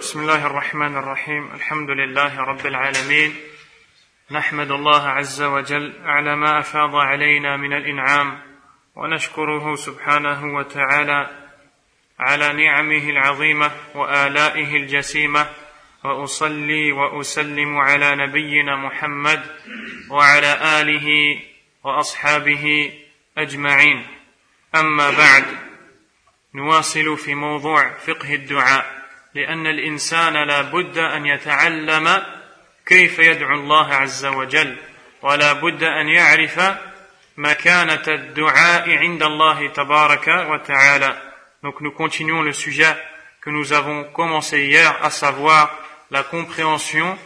بسم الله الرحمن الرحيم الحمد لله رب العالمين نحمد الله عز وجل على ما افاض علينا من الانعام ونشكره سبحانه وتعالى على نعمه العظيمه والائه الجسيمه واصلي واسلم على نبينا محمد وعلى اله واصحابه اجمعين اما بعد نواصل في موضوع فقه الدعاء لأن الإنسان لا بد أن يتعلم كيف يدعو الله عز وجل ولا بد أن يعرف مكانة الدعاء عند الله تبارك وتعالى Donc nous continuons le sujet que nous avons commencé hier, à savoir la compréhension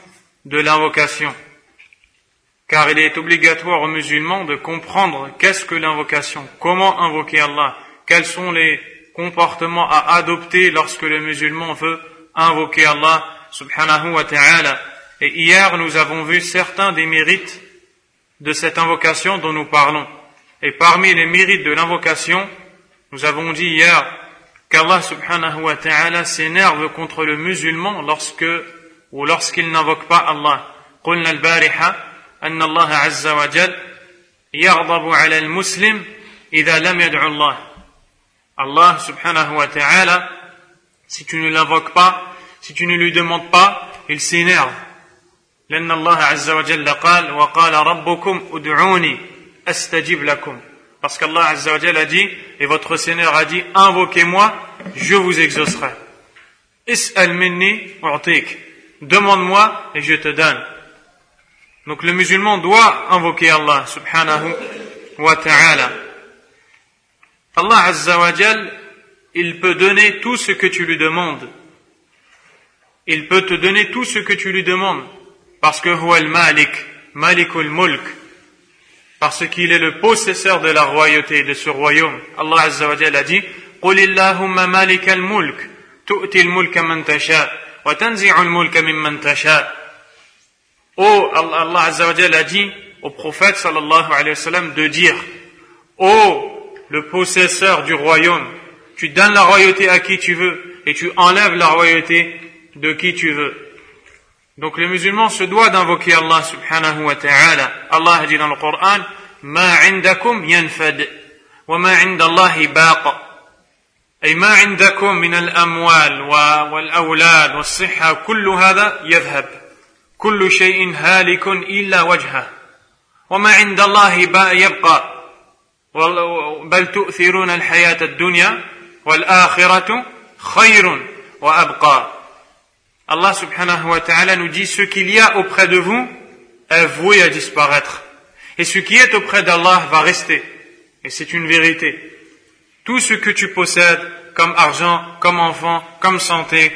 de l'invocation. Car il est obligatoire aux musulmans de comprendre qu'est-ce que l'invocation, comment invoquer Allah, quels sont les comportement à adopter lorsque le musulman veut invoquer Allah subhanahu wa ta'ala. Et hier, nous avons vu certains des mérites de cette invocation dont nous parlons. Et parmi les mérites de l'invocation, nous avons dit hier qu'Allah subhanahu wa ta'ala s'énerve contre le musulman lorsque ou lorsqu'il n'invoque pas Allah. قلنا البارحة أن الله عز وجل يغضب على المسلم إذا لم يدعو الله Allah subhanahu wa ta'ala, si tu ne l'invoques pas, si tu ne lui demandes pas, il s'énerve. لأن الله عز وجل قال وقال ربكم ادعوني أستجب لكم parce qu'Allah Azza wa a dit et votre Seigneur a dit invoquez-moi je vous exaucerai is'al minni u'tik demande-moi et je te donne donc le musulman doit invoquer Allah subhanahu wa ta'ala Allah Azza wa il peut donner tout ce que tu lui demandes. Il peut te donner tout ce que tu lui demandes. Parce que huwa al-malik, malikul mulk. Parce qu'il est le possesseur de la royauté de ce royaume. Allah Azza wa a dit, قل اللهم مالك الملك تؤتي الملك من تشاء وتنزع الملك ممن تشاء. Oh, Allah Azza wa a dit au prophète sallallahu alayhi wa sallam de dire, oh le possesseur du royaume. Tu donnes la royauté à qui tu veux et tu enlèves la royauté de qui tu veux. Donc le musulman se doit d'invoquer Allah subhanahu wa ta'ala. Allah dit dans le Coran, ما عندكم ينفد وما عند الله باق أي ما عندكم من الأموال والأولاد والصحة كل هذا يذهب كل شيء هالك إلا وجهه وما عند الله يبقى بل تؤثرون الحياة الدنيا والآخرة خير وأبقى Allah subhanahu wa ta'ala nous dit ce qu'il y a auprès de vous est voué à disparaître. Et ce qui est auprès d'Allah va rester. Et c'est une vérité. Tout ce que tu possèdes comme argent, comme enfant, comme santé,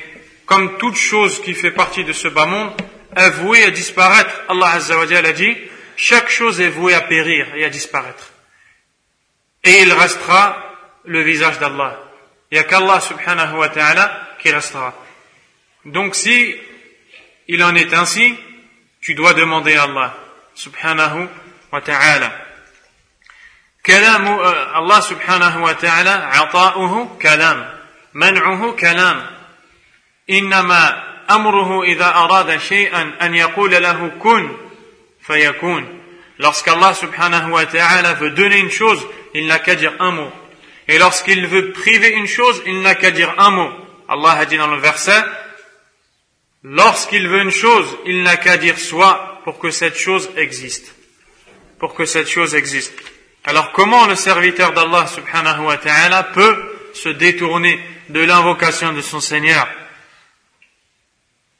comme toute chose qui fait partie de ce bas monde est voué à disparaître. Allah azza wa a dit chaque chose est vouée à périr et à disparaître Et il restera le visage d'Allah. Il n'y a qu'Allah subhanahu wa ta'ala qui restera. Donc si il en est ainsi, tu dois demander à Allah subhanahu wa ta'ala. كلام الله سبحانه وتعالى عطاؤه كلام منعه كلام إنما أمره إذا أراد شيئا أن يقول له كن فيكون lorsqu'Allah subhanahu wa ta'ala veut donner une chose il n'a qu'à dire un mot. Et lorsqu'il veut priver une chose, il n'a qu'à dire un mot. Allah a dit dans le verset, lorsqu'il veut une chose, il n'a qu'à dire soit pour que cette chose existe. Pour que cette chose existe. Alors comment le serviteur d'Allah subhanahu wa ta'ala peut se détourner de l'invocation de son Seigneur?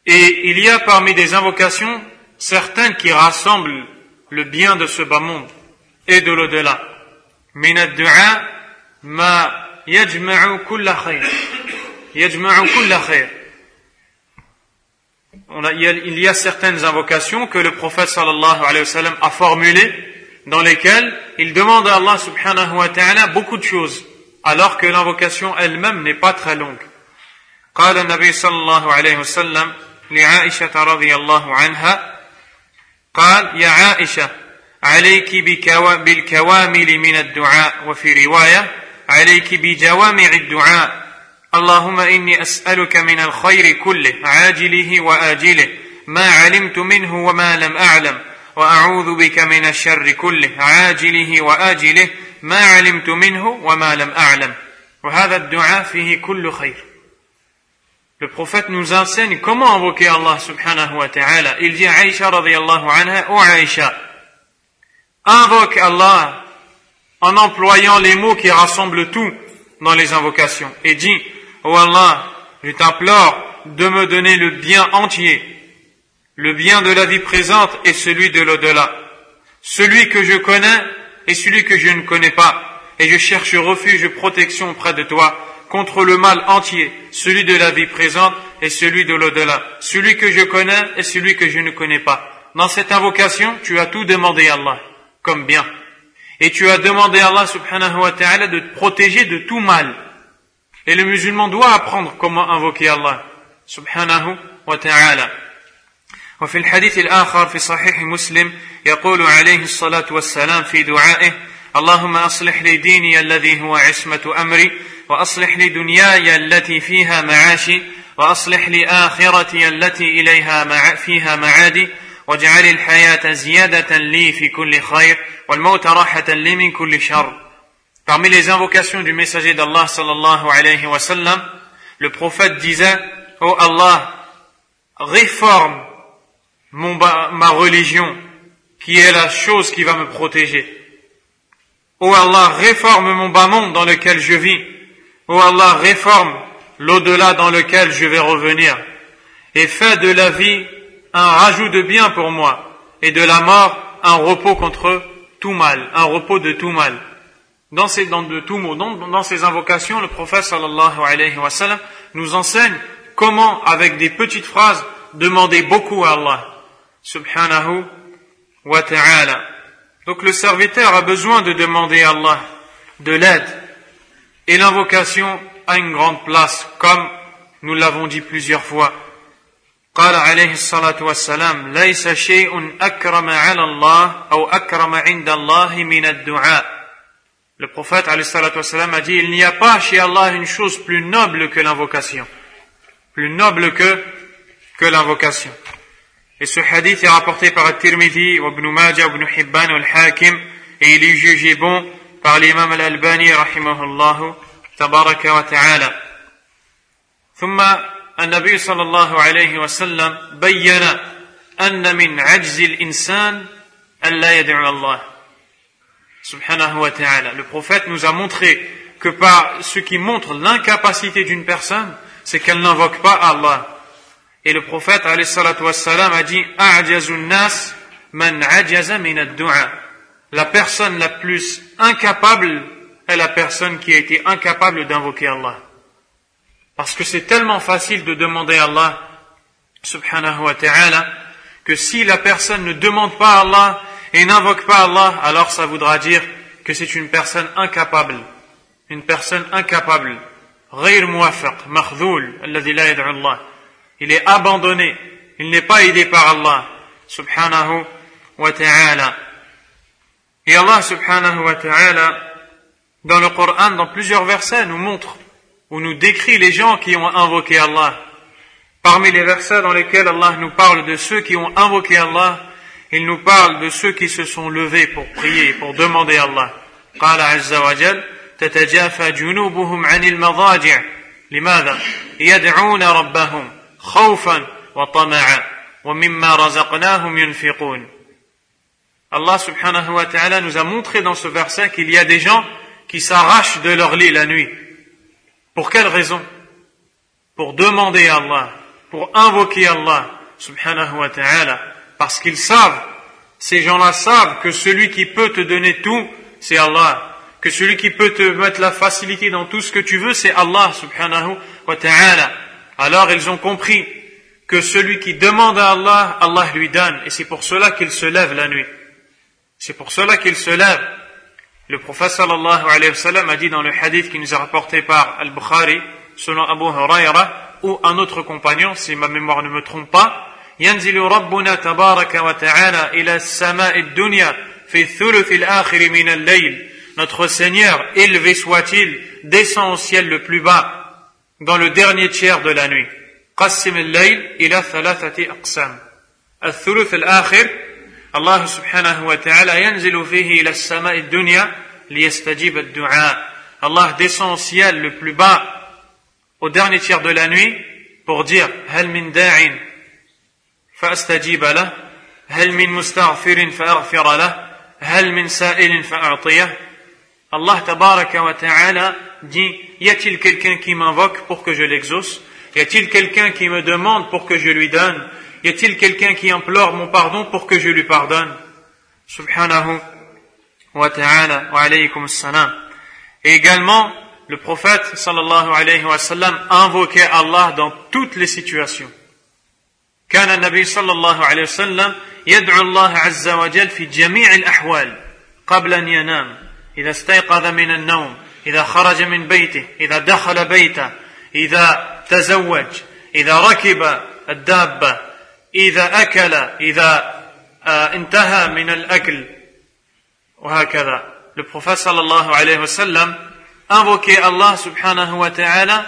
Et il y a parmi des invocations certaines qui rassemblent le bien de ce bas monde et de l'au-delà. من الدعاء ما يجمع كل خير يجمع كل خير il y a certaines invocations que le prophète sallallahu alayhi wa sallam a formulées dans lesquelles il demande à Allah subhanahu wa ta'ala beaucoup de choses alors que l'invocation elle-même n'est pas très longue قال النبي صلى الله عليه وسلم لعائشة رضي الله عنها قال يا عائشة عليك بالكوامل من الدعاء وفي رواية عليك بجوامع الدعاء. اللهم إني أسألك من الخير كله عاجله وآجله ما علمت منه وما لم أعلم وأعوذ بك من الشر كله عاجله وآجله ما علمت منه وما لم أعلم. وهذا الدعاء فيه كل خير. Le prophète nous enseigne comment invoquer Allah subhanahu wa ta'ala. Il dit à Aïcha radiallahu anha, oh Aïcha, invoque Allah en employant les mots qui rassemblent tout dans les invocations. Et dit, oh Allah, je t'implore de me donner le bien entier, le bien de la vie présente et celui de l'au-delà, celui que je connais et celui que je ne connais pas, et je cherche refuge et protection auprès de toi contre le mal entier, celui de la vie présente et celui de l'au-delà, celui que je connais et celui que je ne connais pas. Dans cette invocation, tu as tout demandé à Allah, comme bien. Et tu as demandé à Allah subhanahu wa ta'ala de te protéger de tout mal. Et le musulman doit apprendre comment invoquer Allah subhanahu wa ta'ala. وفي الحديث الآخر في صحيح مسلم يقول عليه الصلاة والسلام في دعائه اللهم أصلح لي ديني الذي هو عصمة أمري وأصلح لي دنياي التي فيها معاشي وأصلح لي آخرتي التي إليها مع فيها معادي واجعل الحياة زيادة لي في كل خير والموت راحة لي من كل شر Parmi les invocations du messager d'Allah sallallahu alayhi wa sallam, le prophète disait, Oh Allah, réforme mon, ma religion, qui est la chose qui va me protéger. Oh Allah, réforme mon bas monde dans lequel je vis. Oh Allah, réforme l'au-delà dans lequel je vais revenir. Et fais de la vie un rajout de bien pour moi, et de la mort un repos contre tout mal, un repos de tout mal. Dans ces, dans de tout dans, dans ces invocations, le prophète sallallahu alayhi wa sallam nous enseigne comment, avec des petites phrases, demander beaucoup à Allah, subhanahu wa ta'ala. Donc le serviteur a besoin de demander à Allah de l'aide. Et l'invocation a une grande place, comme nous l'avons dit plusieurs fois. قال عليه الصلاة والسلام ليس شيء أكرم على الله أو أكرم عند الله من الدعاء Le prophète a dit, il n'y a pas chez Allah une chose plus noble que l'invocation. Plus noble que, que l'invocation. Et ce hadith est rapporté par At-Tirmidhi, Ibn Majah, Ibn Hibban, Al-Hakim, et il est jugé bon par l'imam Al-Albani, rahimahullah, tabaraka wa ta'ala. ثم النبي صلى الله عليه وسلم بين أن من عجز الإنسان أن لا يدعو الله subhanahu wa ta'ala. Le prophète nous a montré que par ce qui montre l'incapacité d'une personne, c'est qu'elle n'invoque pas Allah. Et le prophète a dit nas man La personne la plus incapable est la personne qui a été incapable d'invoquer Allah. Parce que c'est tellement facile de demander à Allah subhanahu wa ta'ala que si la personne ne demande pas à Allah et n'invoque pas Allah, alors ça voudra dire que c'est une personne incapable. Une personne incapable. Il est abandonné. Il n'est pas aidé par Allah. Subhanahu wa ta'ala. Et Allah subhanahu wa ta'ala, dans le Coran, dans plusieurs versets, nous montre ou nous décrit les gens qui ont invoqué Allah. Parmi les versets dans lesquels Allah nous parle de ceux qui ont invoqué Allah, il nous parle de ceux qui se sont levés pour prier, pour demander à Allah. قال عز وجل تتجافى جنوبهم عن المضاجع لماذا يدعون ربهم خوفا وطمعا ومما رزقناهم ينفقون Allah subhanahu wa ta'ala nous a montré dans ce verset qu'il y a des gens qui s'arrachent de leur lit la nuit. Pour quelle raison? Pour demander à Allah, pour invoquer Allah subhanahu wa ta'ala, parce qu'ils savent, ces gens-là savent que celui qui peut te donner tout, c'est Allah. Que celui qui peut te mettre la facilité dans tout ce que tu veux, c'est Allah subhanahu wa ta'ala. Alors ils ont compris que celui qui demande à Allah, Allah lui donne. Et c'est pour cela qu'il se lève la nuit. C'est pour cela qu'il se lève. Le prophète sallallahu alayhi wa sallam a dit dans le hadith qui nous est rapporté par Al-Bukhari, selon Abu Huraira, ou un autre compagnon, si ma mémoire ne me trompe pas, ينزل ربنا تبارك وتعالى إلى السماء الدنيا في الثلث الآخر من الليل Notre Seigneur, élevé soit-il, descend au ciel le plus bas dans le dernier tiers de la nuit. قسم الليل إلى ثلاثة أقسام الثلث الآخر الله سبحانه وتعالى ينزل فيه إلى السماء الدنيا ليستجيب الدعاء Allah descend au ciel le plus bas au dernier tiers de la nuit pour dire هل من داع فأستجيب له هل من مستغفر فأغفر له هل من سائل فأعطيه Allah tabaraka wa ta'ala dit Y a-t-il quelqu'un qui m'invoque pour que je l'exauce Y a-t-il quelqu'un qui me demande pour que je lui donne Y a-t-il quelqu'un qui implore mon pardon pour que je lui pardonne Subhanahu wa ta'ala wa alaykum salam. Et également, le prophète sallallahu alayhi wa sallam invoquait Allah dans toutes les situations. كان النبي صلى الله عليه وسلم يدعو الله عز وجل في جميع الأحوال قبل أن ينام إذا استيقظ من النوم إذا خرج من بيته إذا دخل بيته إذا تزوج إذا ركب الدابة إذا أكل إذا انتهى من الأكل وهكذا le prophète sallallahu alayhi wa sallam invoquait Allah subhanahu wa ta'ala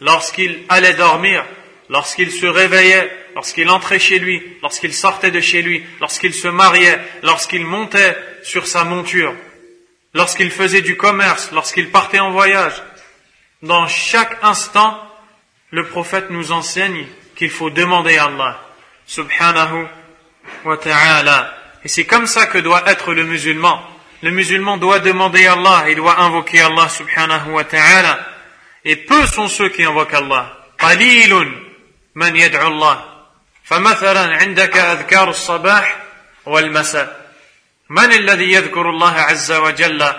lorsqu'il allait dormir, lorsqu'il se réveillait, lorsqu'il entrait chez lui, lorsqu'il sortait de chez lui, lorsqu'il se mariait, lorsqu'il montait sur sa monture. lorsqu'il faisait du commerce, lorsqu'il partait en voyage. Dans chaque instant, le prophète nous enseigne qu'il faut demander à Allah, subhanahu wa ta'ala. Et c'est comme ça que doit être le musulman. Le musulman doit demander à Allah, il doit invoquer Allah subhanahu wa ta'ala. Et peu sont ceux qui invoquent Allah. قليل من يدعو الله فمثلا عندك أذكار الصباح والمساء من الذي يذكر الله عز وجل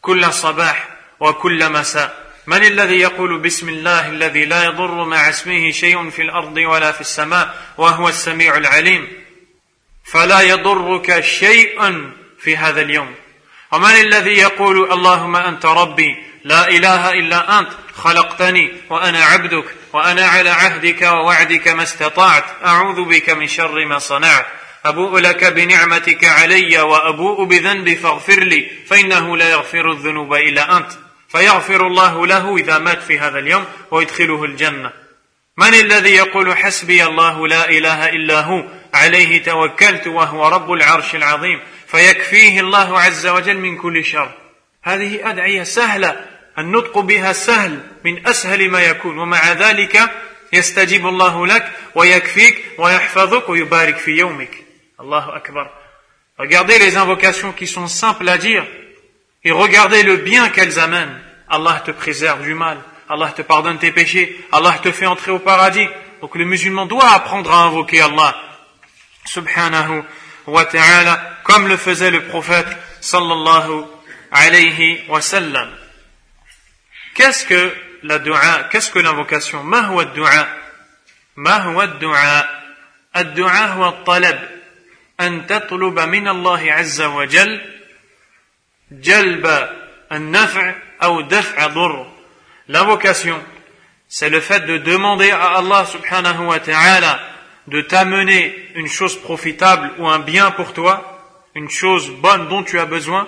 كل صباح وكل مساء من الذي يقول بسم الله الذي لا يضر مع اسمه شيء في الأرض ولا في السماء وهو السميع العليم؟ فلا يضرك شيء في هذا اليوم. ومن الذي يقول اللهم أنت ربي لا إله إلا أنت خلقتني وأنا عبدك وأنا على عهدك ووعدك ما استطعت أعوذ بك من شر ما صنعت. أبوء لك بنعمتك علي وأبوء بذنبي فاغفر لي فإنه لا يغفر الذنوب إلا أنت. فيغفر الله له إذا مات في هذا اليوم ويدخله الجنة. من الذي يقول حسبي الله لا إله إلا هو عليه توكلت وهو رب العرش العظيم فيكفيه الله عز وجل من كل شر. هذه أدعية سهلة النطق بها سهل من أسهل ما يكون ومع ذلك يستجيب الله لك ويكفيك ويحفظك ويبارك في يومك. Allahu Akbar. Regardez les invocations qui sont simples à dire. et regardez le bien qu'elles amènent. Allah te préserve du mal, Allah te pardonne tes péchés, Allah te fait entrer au paradis. Donc le musulman doit apprendre à invoquer Allah subhanahu wa ta'ala comme le faisait le prophète sallallahu alayhi wa sallam. Qu'est-ce que la dua Qu'est-ce que l'invocation Ma huwa dua Ma huwa dua Ad-du'a huwa talab أن تطلب من الله عز وجل Jalba an-naf' ou L'invocation, c'est le fait de demander à Allah subhanahu wa ta'ala de t'amener une chose profitable ou un bien pour toi, une chose bonne dont tu as besoin,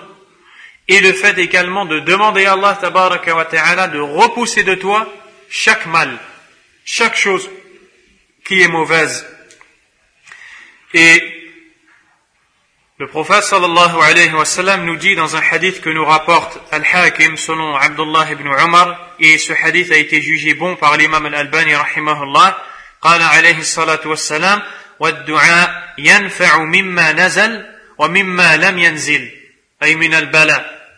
et le fait également de demander à Allah tabaraka wa ta'ala de repousser de toi chaque mal, chaque chose qui est mauvaise. Et Le prophète sallallahu alayhi wa sallam nous dit dans un hadith que nous rapporte Al-Hakim selon Abdullah ibn Umar et ce hadith a été jugé bon par l'imam Al-Albani rahimahullah قال عليه الصلاة والسلام والدعاء ينفع مما نزل ومما لم ينزل أي من البلاء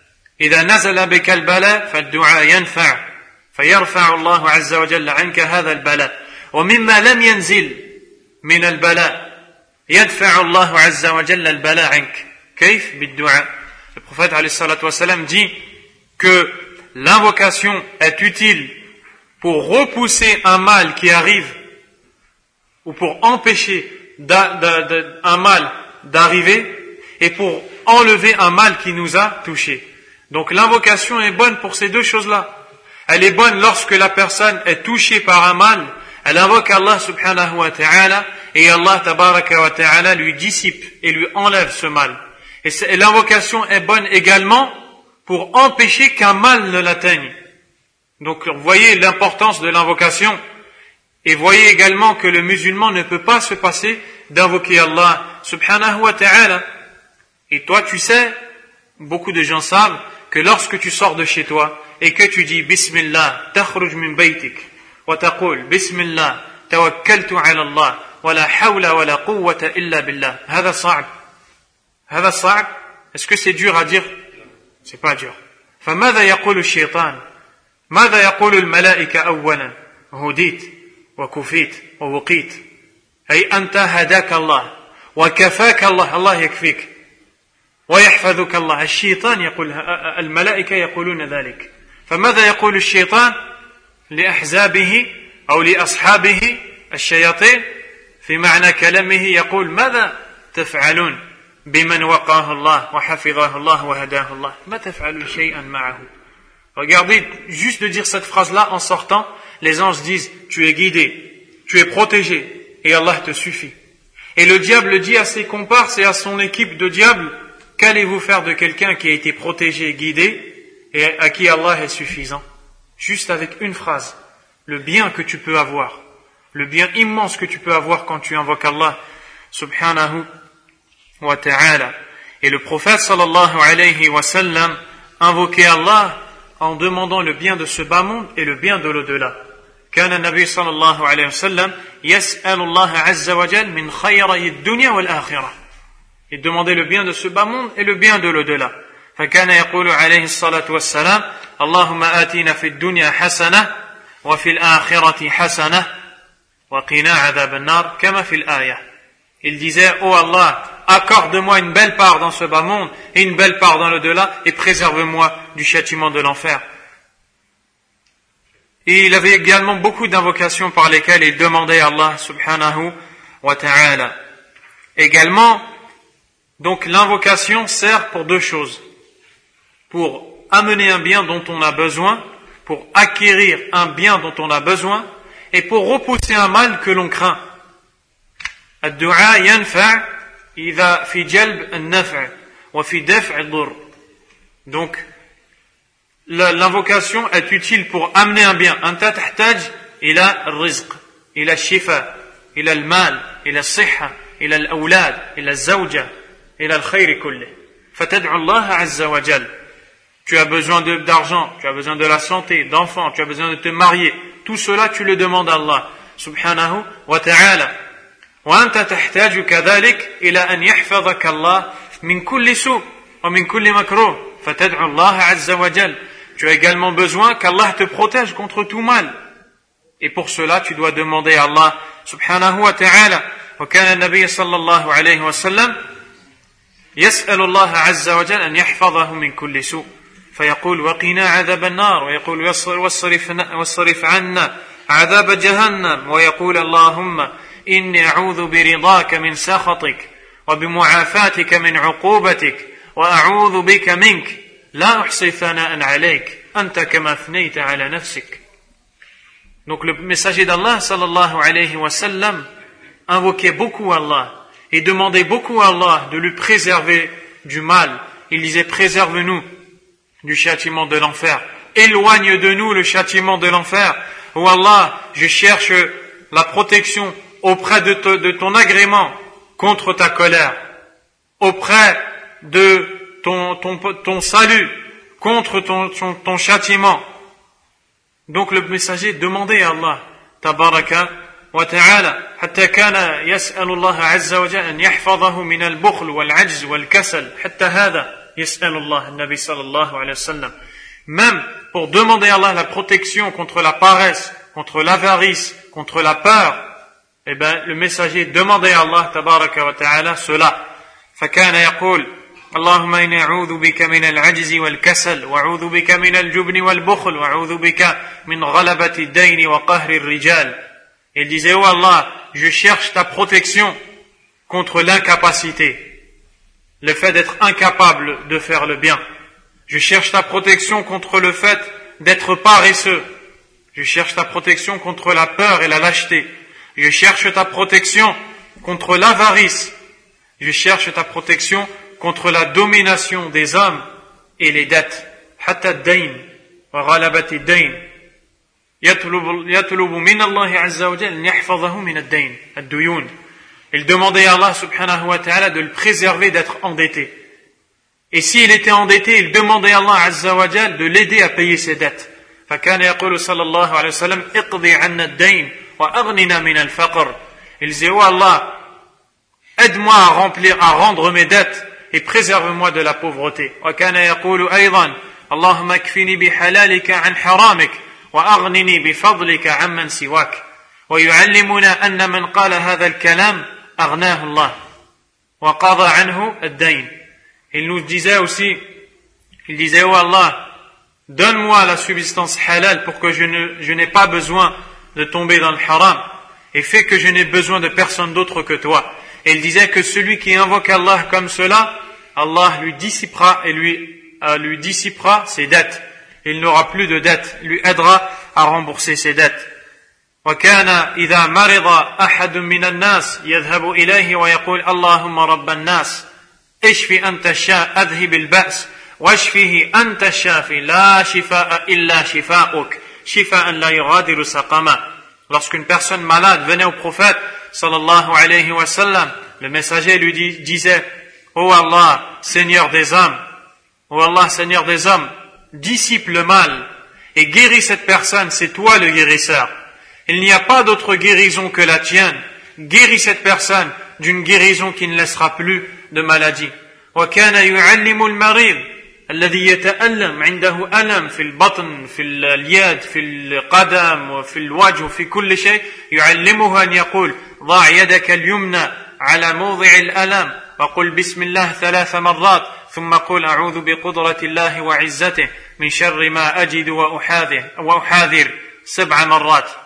إذا نزل بك البلاء فالدعاء ينفع فيرفع الله عز وجل عنك هذا البلاء ومما لم ينزل من البلاء يدفع الله عز وجل البلاء عنك كيف بالدعاء le prophète والسلام, dit que l'invocation est utile pour repousser un mal qui arrive ou pour empêcher un mal d'arriver et pour enlever un mal qui nous a touchés. Donc l'invocation est bonne pour ces deux choses-là. Elle est bonne lorsque la personne est touchée par un mal, elle invoque Allah subhanahu wa ta'ala et Allah tabaraka wa ta'ala lui dissipe et lui enlève ce mal. Et l'invocation est bonne également pour empêcher qu'un mal ne l'atteigne. Donc voyez l'importance de l'invocation et voyez également que le musulman ne peut pas se passer d'invoquer Allah subhanahu wa ta'ala. Et toi tu sais, beaucoup de gens savent que lorsque tu sors de chez toi et que tu dis Bismillah, takhruj min baytik, Bismillah, tawakkaltu ala Allah, wa la hawla wa la quwwata illa billah. هذا صعب. هذا صعب. Est-ce que c'est dur à dire C'est pas dur. فماذا يقول الشيطان ماذا يقول الملائكة أولا هديت وكفيت ووقيت أي أنت هداك الله وكفاك الله الله يكفيك ويحفظك الله الشيطان يقول الملائكة يقولون ذلك فماذا يقول الشيطان لأحزابه أو لأصحابه الشياطين في معنى كلامه يقول ماذا تفعلون بمن وقاه الله وحفظه الله وهداه الله ما تفعلون شيئا معه Regardez, juste de dire cette phrase-là en sortant, les anges disent, tu es guidé, tu es protégé, et Allah te suffit. Et le diable dit à ses comparses et à son équipe de diables, qu'allez-vous faire de quelqu'un qui a été protégé, guidé, et à qui Allah est suffisant Juste avec une phrase, le bien que tu peux avoir, le bien immense que tu peux avoir quand tu invoques Allah, subhanahu wa ta'ala. Et le prophète sallallahu alayhi wa sallam invoquait Allah en demandant le bien de ce bas monde et le bien de l'au-delà. كان النبي صلى الله عليه وسلم يسأل الله عز وجل من خيري الدنيا والآخرة Il demandait le bien de ce bas monde et le bien de l'au-delà. فكان يقول عليه الصلاة والسلام اللهم آتنا في الدنيا حسنة وفي الآخرة حسنة وقنا عذاب النار كما في الآية Il disait, oh Allah, accorde-moi une belle part dans ce bas monde et une belle part dans l'au-delà et préserve-moi du châtiment de l'enfer. Et il avait également beaucoup d'invocations par lesquelles il demandait à Allah subhanahu wa ta'ala. Également, donc l'invocation sert pour deux choses. Pour amener un bien dont on a besoin, pour acquérir un bien dont on a besoin, et pour repousser un mal que l'on craint. الدعاء ينفع إذا في جلب النفع وفي دفع الضر. Donc, l'invocation est utile pour amener un bien. أنت تحتاج إلى الرزق، إلى الشفاء، إلى المال، إلى الصحة، إلى الأولاد، إلى الزوجة، إلى الخير كله. فتدعو الله عز وجل. Tu as besoin d'argent, tu as besoin de la santé, d'enfants, tu as besoin de te marier. Tout cela, tu le demandes à Allah subhanahu wa ta'ala. وأنت تحتاج كذلك إلى أن يحفظك الله من كل سوء ومن كل مكروه فتدعو الله عز وجل Tu as également besoin qu'Allah te protège contre tout mal. Et pour cela, tu dois demander à Allah subhanahu wa ta'ala. وكان النبي صلى الله عليه وسلم يسأل الله عز وجل أن يحفظه من كل سوء فيقول وقنا عذاب النار ويقول واصرف, واصرف عنا عذاب جهنم ويقول اللهم إني أعوذ برضاك من سخطك وبمعافاتك من عقوبتك وأعوذ بك منك. لا أحصي ثناء عليك أنت كما ثنيت على نفسك. Donc le messager d'Allah sallallahu alayhi wa sallam invoquait beaucoup Allah. Et demandait beaucoup à Allah de lui préserver du mal. Il disait préserve-nous. du châtiment de l'enfer. Éloigne de nous le châtiment de l'enfer. Oh Allah, je cherche la protection auprès de, te, de ton agrément contre ta colère, auprès de ton, ton, ton salut contre ton, ton, ton, châtiment. Donc le messager demandait à Allah, tabaraka wa ta'ala, حتى كان يسأل الله عز وجل أن يحفظه من البخل والعجز والكسل حتى هذا يسأل الله النبي صلى الله عليه وسلم même pour demander à Allah la protection contre la paresse, contre l'avarice, contre la peur, eh bien, le messager demandait à Allah, tabaraka wa ta'ala, cela. فكان يقول اللهم إني أعوذ بك من العجز والكسل وأعوذ بك من الجبن والبخل وأعوذ بك من غلبة الدين وقهر الرجال Il disait, oh Allah, je cherche ta protection contre l'incapacité, le fait d'être incapable de faire le bien. Je cherche ta protection contre le fait d'être paresseux. Je cherche ta protection contre la peur et la lâcheté. Je cherche ta protection contre l'avarice. Je cherche ta protection contre la domination des hommes et les dettes. يطلب يطلب من الله عز وجل أن يحفظه من الدين الديون il demandait à Allah subhanahu wa ta'ala de le préserver d'être endetté et s'il était endetté il demandait à Allah azza wa jal de l'aider à payer ses dettes فكان يقول صلى الله عليه وسلم اقضي عنا الدين وأغننا من الفقر il disait oh Allah aide-moi à remplir à rendre mes dettes et préserve-moi de la pauvreté وكان يقول أيضا اللهم اكفني بحلالك عن حرامك واغنني بفضلك عمن سواك ويعلمنا ان من قال هذا الكلام اغناه الله وقضى عنه الدين il nous disait aussi il disait oh Allah donne-moi la subsistance halal pour que je ne je n'ai pas besoin de tomber dans le haram et fais que je n'ai besoin de personne d'autre que toi et il disait que celui qui invoque Allah comme cela Allah lui dissipera et lui euh, lui dissipera ses dettes. Il n'aura plus de dettes, lui aidera à rembourser ses dettes. وكان إذا مرض أحد من الناس يذهب إليه ويقول اللهم رب الناس اشف أنت الشاء أذهب البأس واشفه أنت الشافي لا شفاء إلا شفاؤك شفاء لا يغادر سقما Lorsqu'une personne malade venait au prophète sallallahu alayhi wa sallam, le messager lui disait, Ô oh Allah, Seigneur des hommes, oh Allah, Seigneur des hommes, dissipe le mal et guéris cette personne, c'est toi le guérisseur. Il n'y a pas d'autre guérison que la tienne. Guéris cette personne d'une guérison qui ne laissera plus de maladie. وكان يعلم المريض الذي يتألم عنده ألم في البطن في اليد في القدم وفي الوجه في كل شيء يعلمه أن يقول ضع يدك اليمنى على موضع الألم وقل بسم الله ثلاث مرات ثم قل أعوذ بقدرة الله وعزته من شر ما أجد وأحاذر, وأحاذر سبع مرات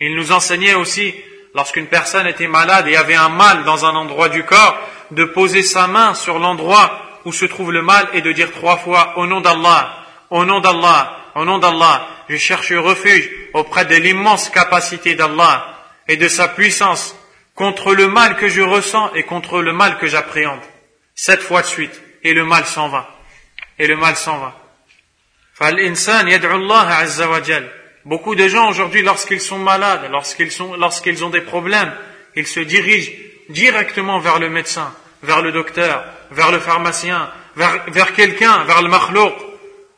Il nous enseignait aussi, lorsqu'une personne était malade et avait un mal dans un endroit du corps, de poser sa main sur l'endroit où se trouve le mal et de dire trois fois au nom d'Allah, au nom d'Allah, au nom d'Allah, je cherche refuge auprès de l'immense capacité d'Allah et de sa puissance contre le mal que je ressens et contre le mal que j'appréhende. Sept fois de suite. Et le mal s'en va. Et le mal s'en va. Beaucoup de gens aujourd'hui, lorsqu'ils sont malades, lorsqu'ils sont, lorsqu'ils ont des problèmes, ils se dirigent directement vers le médecin, vers le docteur, vers le pharmacien, vers, vers quelqu'un, vers le makhlouq,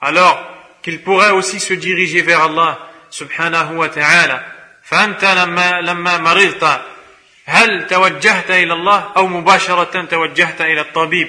alors qu'ils pourraient aussi se diriger vers Allah, subhanahu wa ta'ala. هل توجهت إلى الله أو مباشرة توجهت إلى الطبيب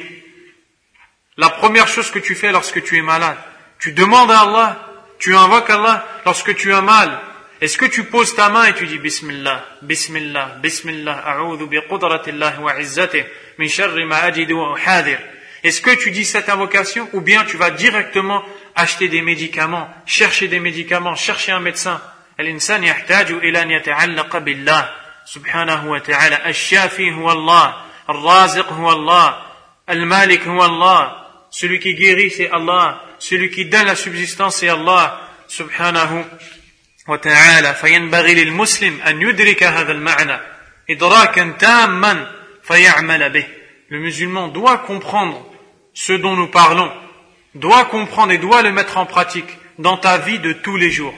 La première chose que tu fais lorsque tu es malade, tu demandes à Allah, tu invoques Allah lorsque tu as mal. Est-ce que tu poses ta main et tu dis Bismillah, Bismillah, Bismillah, A'udhu bi qudratillah wa izzatih, min sharri ma ajidu wa uhadir. Est-ce que tu dis cette invocation ou bien tu vas directement acheter des médicaments, chercher des médicaments, chercher un médecin Al-insan yahtaju ila an yata'allaqa billah. سبحانه وتعالى الشافي هو الله الرازق هو الله المالك هو الله celui qui guérit c'est Allah celui qui donne la subsistance c'est Allah سبحانه وتعالى فينبغي للمسلم أن يدرك هذا المعنى إدراكا تاما فيعمل به le musulman doit comprendre ce dont nous parlons doit comprendre et doit le mettre en pratique dans ta vie de tous les jours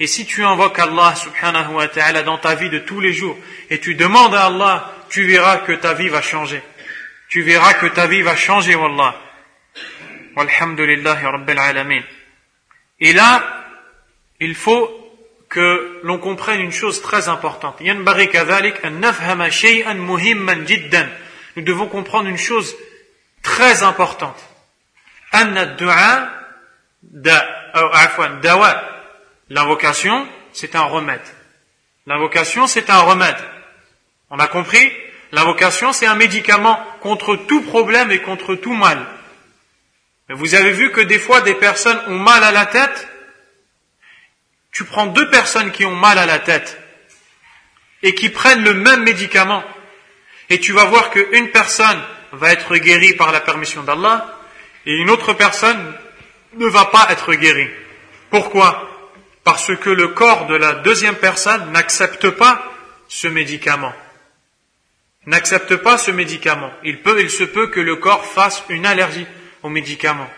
Et si tu invoques Allah subhanahu wa ta'ala dans ta vie de tous les jours et tu demandes à Allah, tu verras que ta vie va changer. Tu verras que ta vie va changer, Wallah. Walhamdulillahi rabbil alamin. Et là, il faut que l'on comprenne une chose très importante. Nous devons comprendre une chose très importante. L'invocation, c'est un remède. L'invocation, c'est un remède. On a compris? L'invocation, c'est un médicament contre tout problème et contre tout mal. Vous avez vu que des fois, des personnes ont mal à la tête? Tu prends deux personnes qui ont mal à la tête et qui prennent le même médicament. Et tu vas voir qu'une personne va être guérie par la permission d'Allah et une autre personne ne va pas être guérie. Pourquoi? Parce que le corps de la deuxième personne n'accepte pas ce médicament. N'accepte pas ce médicament. Il peut, il se peut que le corps fasse une allergie au médicament.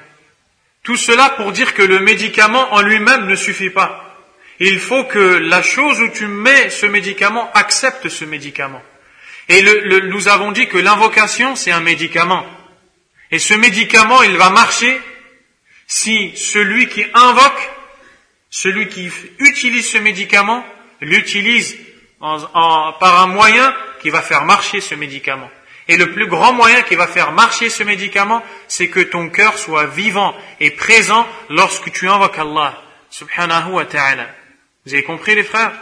Tout cela pour dire que le médicament en lui-même ne suffit pas. Il faut que la chose où tu mets ce médicament accepte ce médicament. Et nous avons dit que l'invocation, c'est un médicament. Et ce médicament, il va marcher si celui qui invoque, celui qui utilise ce médicament, l'utilise par un moyen qui va faire marcher ce médicament. Et le plus grand moyen qui va faire marcher ce médicament, c'est que ton cœur soit vivant et présent lorsque tu invoques Allah, subhanahu wa ta'ala. Vous avez compris les frères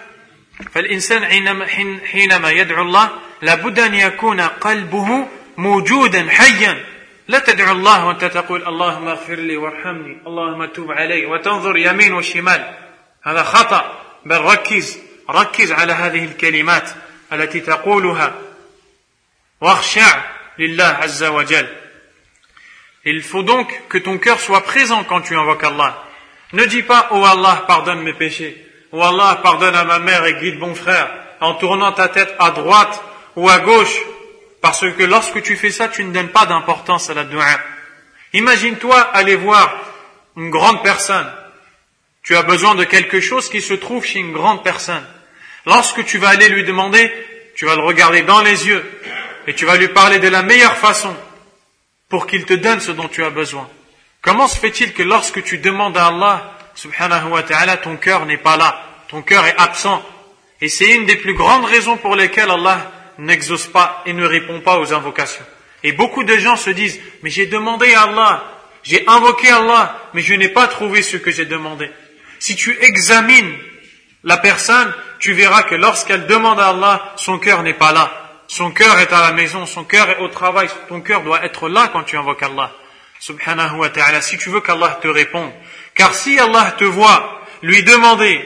فالإنسان حينما يدعو الله لابد أن يكون قلبه موجودا حيا لا تدعو الله وأنت تقول اللهم اغفر لي وارحمني اللهم توب علي وتنظر يمين وشمال هذا خطأ بل ركز ركز على هذه الكلمات التي تقولها Il faut donc que ton cœur soit présent quand tu invoques Allah. Ne dis pas, oh Allah, pardonne mes péchés. Oh Allah, pardonne à ma mère et guide mon frère, en tournant ta tête à droite ou à gauche. Parce que lorsque tu fais ça, tu ne donnes pas d'importance à la dua. Imagine-toi aller voir une grande personne. Tu as besoin de quelque chose qui se trouve chez une grande personne. Lorsque tu vas aller lui demander, tu vas le regarder dans les yeux et tu vas lui parler de la meilleure façon pour qu'il te donne ce dont tu as besoin. Comment se fait-il que lorsque tu demandes à Allah, subhanahu wa ta'ala, ton cœur n'est pas là, ton cœur est absent Et c'est une des plus grandes raisons pour lesquelles Allah n'exauce pas et ne répond pas aux invocations. Et beaucoup de gens se disent, mais j'ai demandé à Allah, j'ai invoqué Allah, mais je n'ai pas trouvé ce que j'ai demandé. Si tu examines la personne, tu verras que lorsqu'elle demande à Allah, son cœur n'est pas là. Son cœur est à la maison, son cœur est au travail, ton cœur doit être là quand tu invoques Allah. Subhanahu wa ta'ala, si tu veux qu'Allah te réponde. Car si Allah te voit lui demander,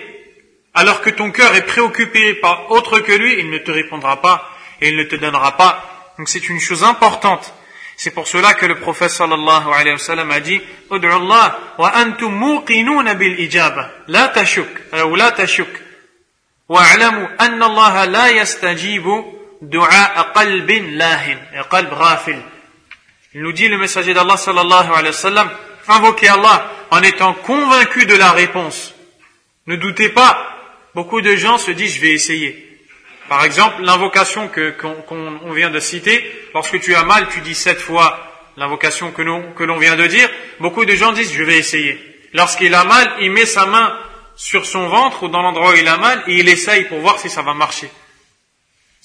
alors que ton cœur est préoccupé par autre que lui, il ne te répondra pas et il ne te donnera pas. Donc c'est une chose importante. C'est pour cela que le prophète sallallahu alayhi wa sallam a dit Allah wa antum bil la tashuk euh, ou la tashuk wa alamu anna Allah la yastajibu du'a qalbin lahin, qalb rafil. Il nous dit le messager d'Allah sallallahu alayhi wa sallam, invoquez Allah en étant convaincu de la réponse. Ne doutez pas. Beaucoup de gens se disent, je vais essayer. Par exemple, l'invocation que, qu'on, vient de citer, lorsque tu as mal, tu dis sept fois l'invocation que, que l'on vient de dire. Beaucoup de gens disent, je vais essayer. Lorsqu'il a mal, il met sa main sur son ventre ou dans l'endroit où il a mal et il essaye pour voir si ça va marcher.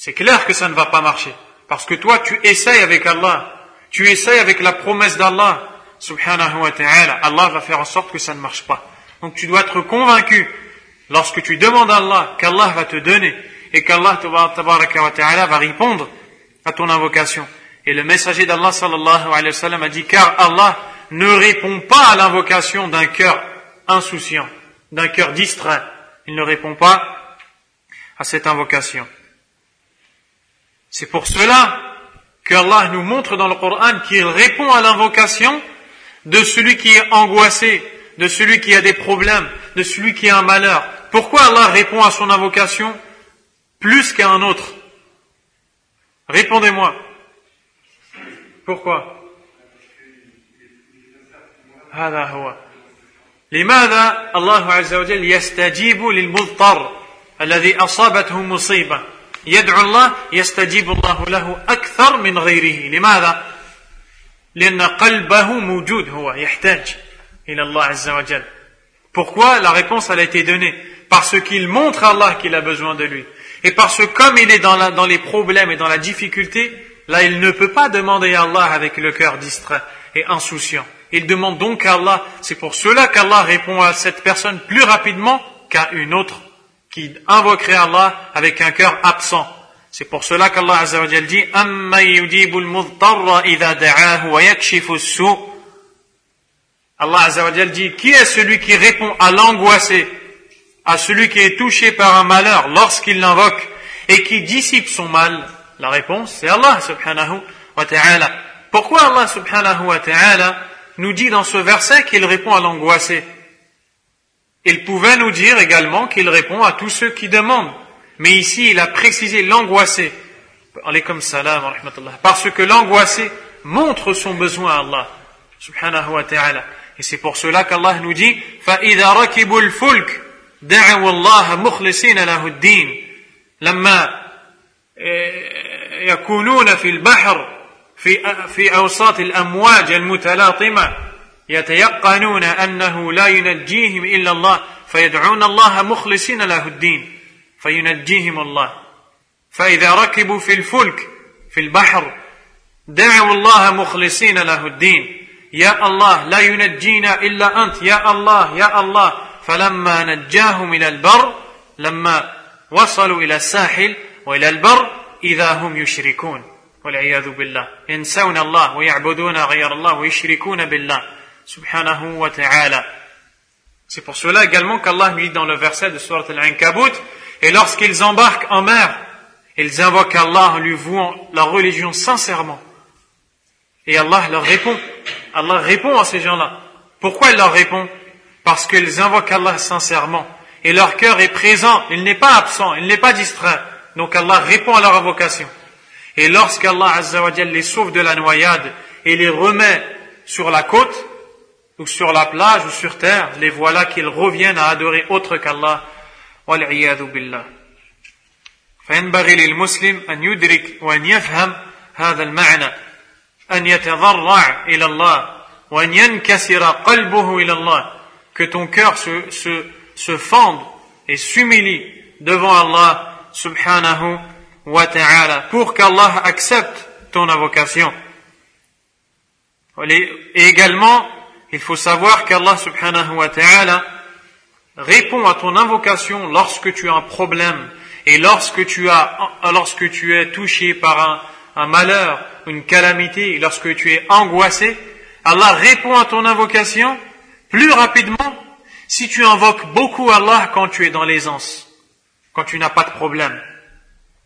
C'est clair que ça ne va pas marcher. Parce que toi, tu essayes avec Allah. Tu essayes avec la promesse d'Allah. Subhanahu wa ta'ala. Allah va faire en sorte que ça ne marche pas. Donc tu dois être convaincu lorsque tu demandes à Allah qu'Allah va te donner et qu'Allah va répondre à ton invocation. Et le messager d'Allah sallallahu alayhi wa sallam a dit car Allah ne répond pas à l'invocation d'un cœur insouciant d'un cœur distrait. Il ne répond pas à cette invocation. C'est pour cela qu'Allah nous montre dans le Coran qu'il répond à l'invocation de celui qui est angoissé, de celui qui a des problèmes, de celui qui a un malheur. Pourquoi Allah répond à son invocation plus qu'à un autre Répondez-moi. Pourquoi لماذا الله عز وجل يستجيب للمضطر الذي أصابته مصيبة يدعو الله يستجيب الله له أكثر من غيره لماذا؟ لأن قلبه موجود هو يحتاج إلى الله عز وجل Pourquoi La réponse elle a été donnée. Parce qu'il montre à Allah qu'il a besoin de lui. Et parce que comme il est dans, la, dans les problèmes et dans la difficulté, là il ne peut pas demander à Allah avec le cœur distrait et insouciant. Il demande donc à Allah. C'est pour cela qu'Allah répond à cette personne plus rapidement qu'à une autre qui invoquerait Allah avec un cœur absent. C'est pour cela qu'Allah Azzawajal dit Allah Azzawajal dit Qui est celui qui répond à l'angoissé, à celui qui est touché par un malheur lorsqu'il l'invoque et qui dissipe son mal? La réponse c'est Allah subhanahu wa ta'ala. Pourquoi Allah subhanahu wa ta'ala nous dit dans ce verset qu'il répond à l'angoissé? Il pouvait nous dire également qu'il répond à tous ceux qui demandent. Mais ici, il a précisé l'angoissé. comme salam Parce que l'angoissé montre son besoin à Allah. Subhanahu wa ta'ala. Et c'est pour cela qu'Allah nous dit فَإِذَا رَكِبُوا الْفُلْكِ دَعَوُوا اللَّهَ مُخْلِصِينَ لَهُ الدِّينَ لما يكونون في البحر في في أوساط الأمواج المتلاطمة يتيقنون أنه لا ينجيهم إلا الله فيدعون الله مخلصين له الدين فينجيهم الله. فإذا ركبوا في الفلك في البحر دعوا الله مخلصين له الدين. يا الله لا ينجينا إلا أنت. يا الله يا الله. فلما نجاهم إلى البر لما وصلوا إلى الساحل وإلى البر إذا هم يشركون. والعياذ بالله. ينسون الله ويعبدون غير الله ويشركون بالله. subhanahu wa ta'ala. C'est pour cela également qu'Allah lui dit dans le verset de Surat Al-Ankabut, et lorsqu'ils embarquent en mer, ils invoquent Allah en lui vouant la religion sincèrement. Et Allah leur répond. Allah répond à ces gens-là. Pourquoi il leur répond? Parce qu'ils invoquent Allah sincèrement. Et leur cœur est présent, il n'est pas absent, il n'est pas distrait. Donc Allah répond à leur invocation. Et lorsqu'Allah Azzawajal les sauve de la noyade et les remet sur la côte, ou sur la plage, ou sur terre, les voilà qu'ils reviennent à adorer autre qu'Allah. والعياذ بالله فينبغي للمسلم أن يدرك وأن يفهم هذا المعنى أن يتضرع إلى الله وأن ينكسر قلبه إلى الله que ton cœur se, se, se fende et s'humilie devant Allah subhanahu wa ta'ala pour qu'Allah accepte ton invocation. Et également, il faut savoir qu'Allah subhanahu wa ta'ala répond à ton invocation lorsque tu as un problème et lorsque tu as, lorsque tu es touché par un, un malheur, une calamité, lorsque tu es angoissé, Allah répond à ton invocation plus rapidement si tu invoques beaucoup Allah quand tu es dans l'aisance, quand tu n'as pas de problème.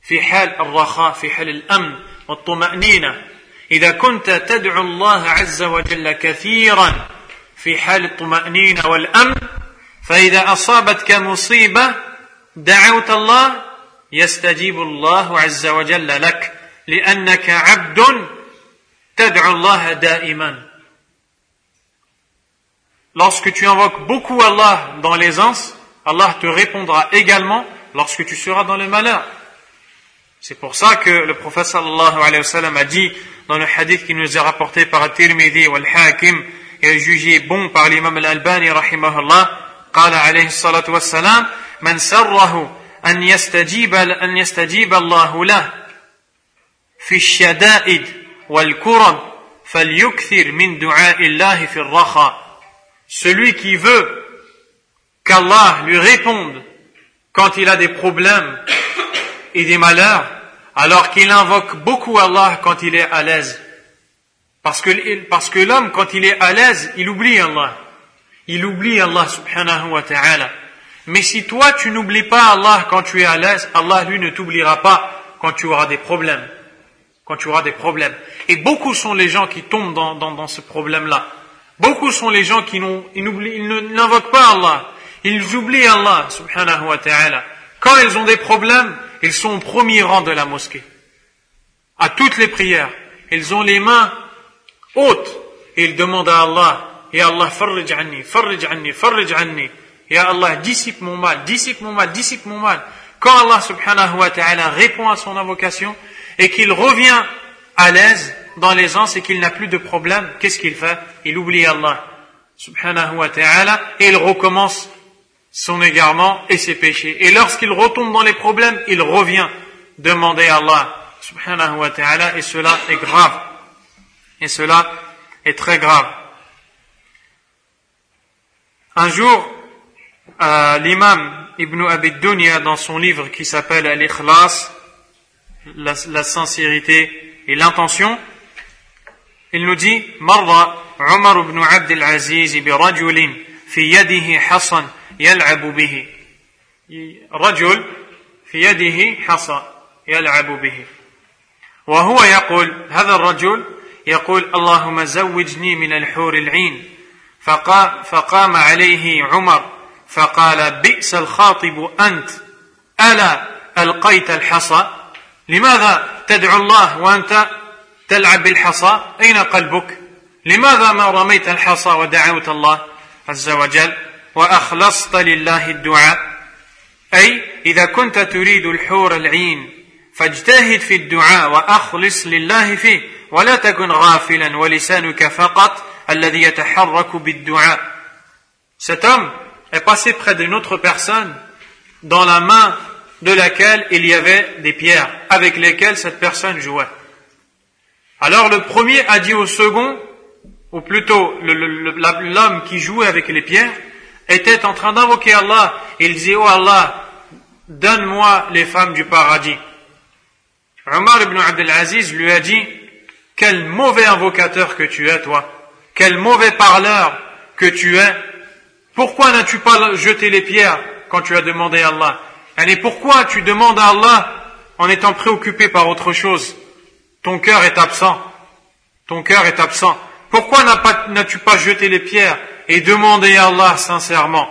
في حال الرخاء في حال الأمن والطمأنينة إذا كنت تدعو الله عز وجل كثيرا في حال الطمأنينة والأمن فإذا أصابتك مصيبة دعوت الله يستجيب الله عز وجل لك لأنك عبد تدعو الله دائما Lorsque tu invoques beaucoup Allah dans l'aisance, Allah te répondra également lorsque tu seras dans le malheur. C'est pour ça que le prophète sallallahu alayhi wa sallam a dit dans le hadith qui nous est rapporté par Tirmidhi ou Al-Hakim et jugé bon par l'imam Al-Albani rahimahullah قال عليه الصلاة والسلام من سره أن يستجيب أن يستجيب الله له في الشدائد والكرب فليكثر من دعاء الله في الرخاء celui qui veut qu'Allah lui réponde quand il a des problèmes et des malheurs, alors qu'il invoque beaucoup Allah quand il est à l'aise. Parce que, parce que l'homme, quand il est à l'aise, il oublie Allah. Il oublie Allah subhanahu wa ta'ala. Mais si toi, tu n'oublies pas Allah quand tu es à l'aise, Allah, lui, ne t'oubliera pas quand tu auras des problèmes. Quand tu auras des problèmes. Et beaucoup sont les gens qui tombent dans, dans, dans ce problème-là. Beaucoup sont les gens qui n'invoquent pas Allah. Ils oublient Allah, subhanahu wa ta'ala. Quand ils ont des problèmes, ils sont au premier rang de la mosquée. À toutes les prières, ils ont les mains hautes et ils demandent à Allah, Ya Allah, farrij anni, farrij anni, farrij anni. Ya Allah, dissipe mon mal, dissipe mon mal, dissipe mon mal. Quand Allah subhanahu wa ta'ala répond à son invocation et qu'il revient à l'aise, dans l'aisance et qu'il n'a plus de problème, qu'est-ce qu'il fait? Il oublie Allah subhanahu wa ta'ala et il recommence son égarement et ses péchés. Et lorsqu'il retombe dans les problèmes, il revient demander à Allah subhanahu wa ta'ala et cela est grave. Et cela est très grave. Un jour, euh, l'imam Ibn Abi Dunya, dans son livre qui s'appelle Al-Ikhlas, la, la sincérité et l'intention, il nous dit مر عمر بن عبد العزيز برجل في يده حصى يلعب به رجل في يده حصى يلعب به وهو يقول هذا الرجل يقول اللهم زوجني من الحور العين. فقام, فقام عليه عمر فقال بئس الخاطب أنت. ألا ألقيت الحصى؟ لماذا تدعو الله وأنت تلعب بالحصى؟ أين قلبك؟ لماذا ما رميت الحصى ودعوت الله عز وجل وأخلصت لله الدعاء؟ أي إذا كنت تريد الحور العين فاجتهد في الدعاء وأخلص لله فيه ولا تكن غافلا ولسانك فقط الذي يتحرك بالدعاء Cet homme est passé près d'une autre personne dans la main de laquelle il y avait des pierres avec lesquelles cette personne jouait. Alors le premier a dit au second, ou plutôt l'homme qui jouait avec les pierres, était en train d'invoquer Allah. Il disait, oh Allah, donne-moi les femmes du paradis. Omar ibn Abdelaziz lui a dit, quel mauvais invocateur que tu es, toi. Quel mauvais parleur que tu es. Pourquoi n'as-tu pas jeté les pierres quand tu as demandé à Allah? Et pourquoi tu demandes à Allah en étant préoccupé par autre chose? Ton cœur est absent. Ton cœur est absent. Pourquoi n'as-tu pas, jeté les pierres et demandé à Allah sincèrement?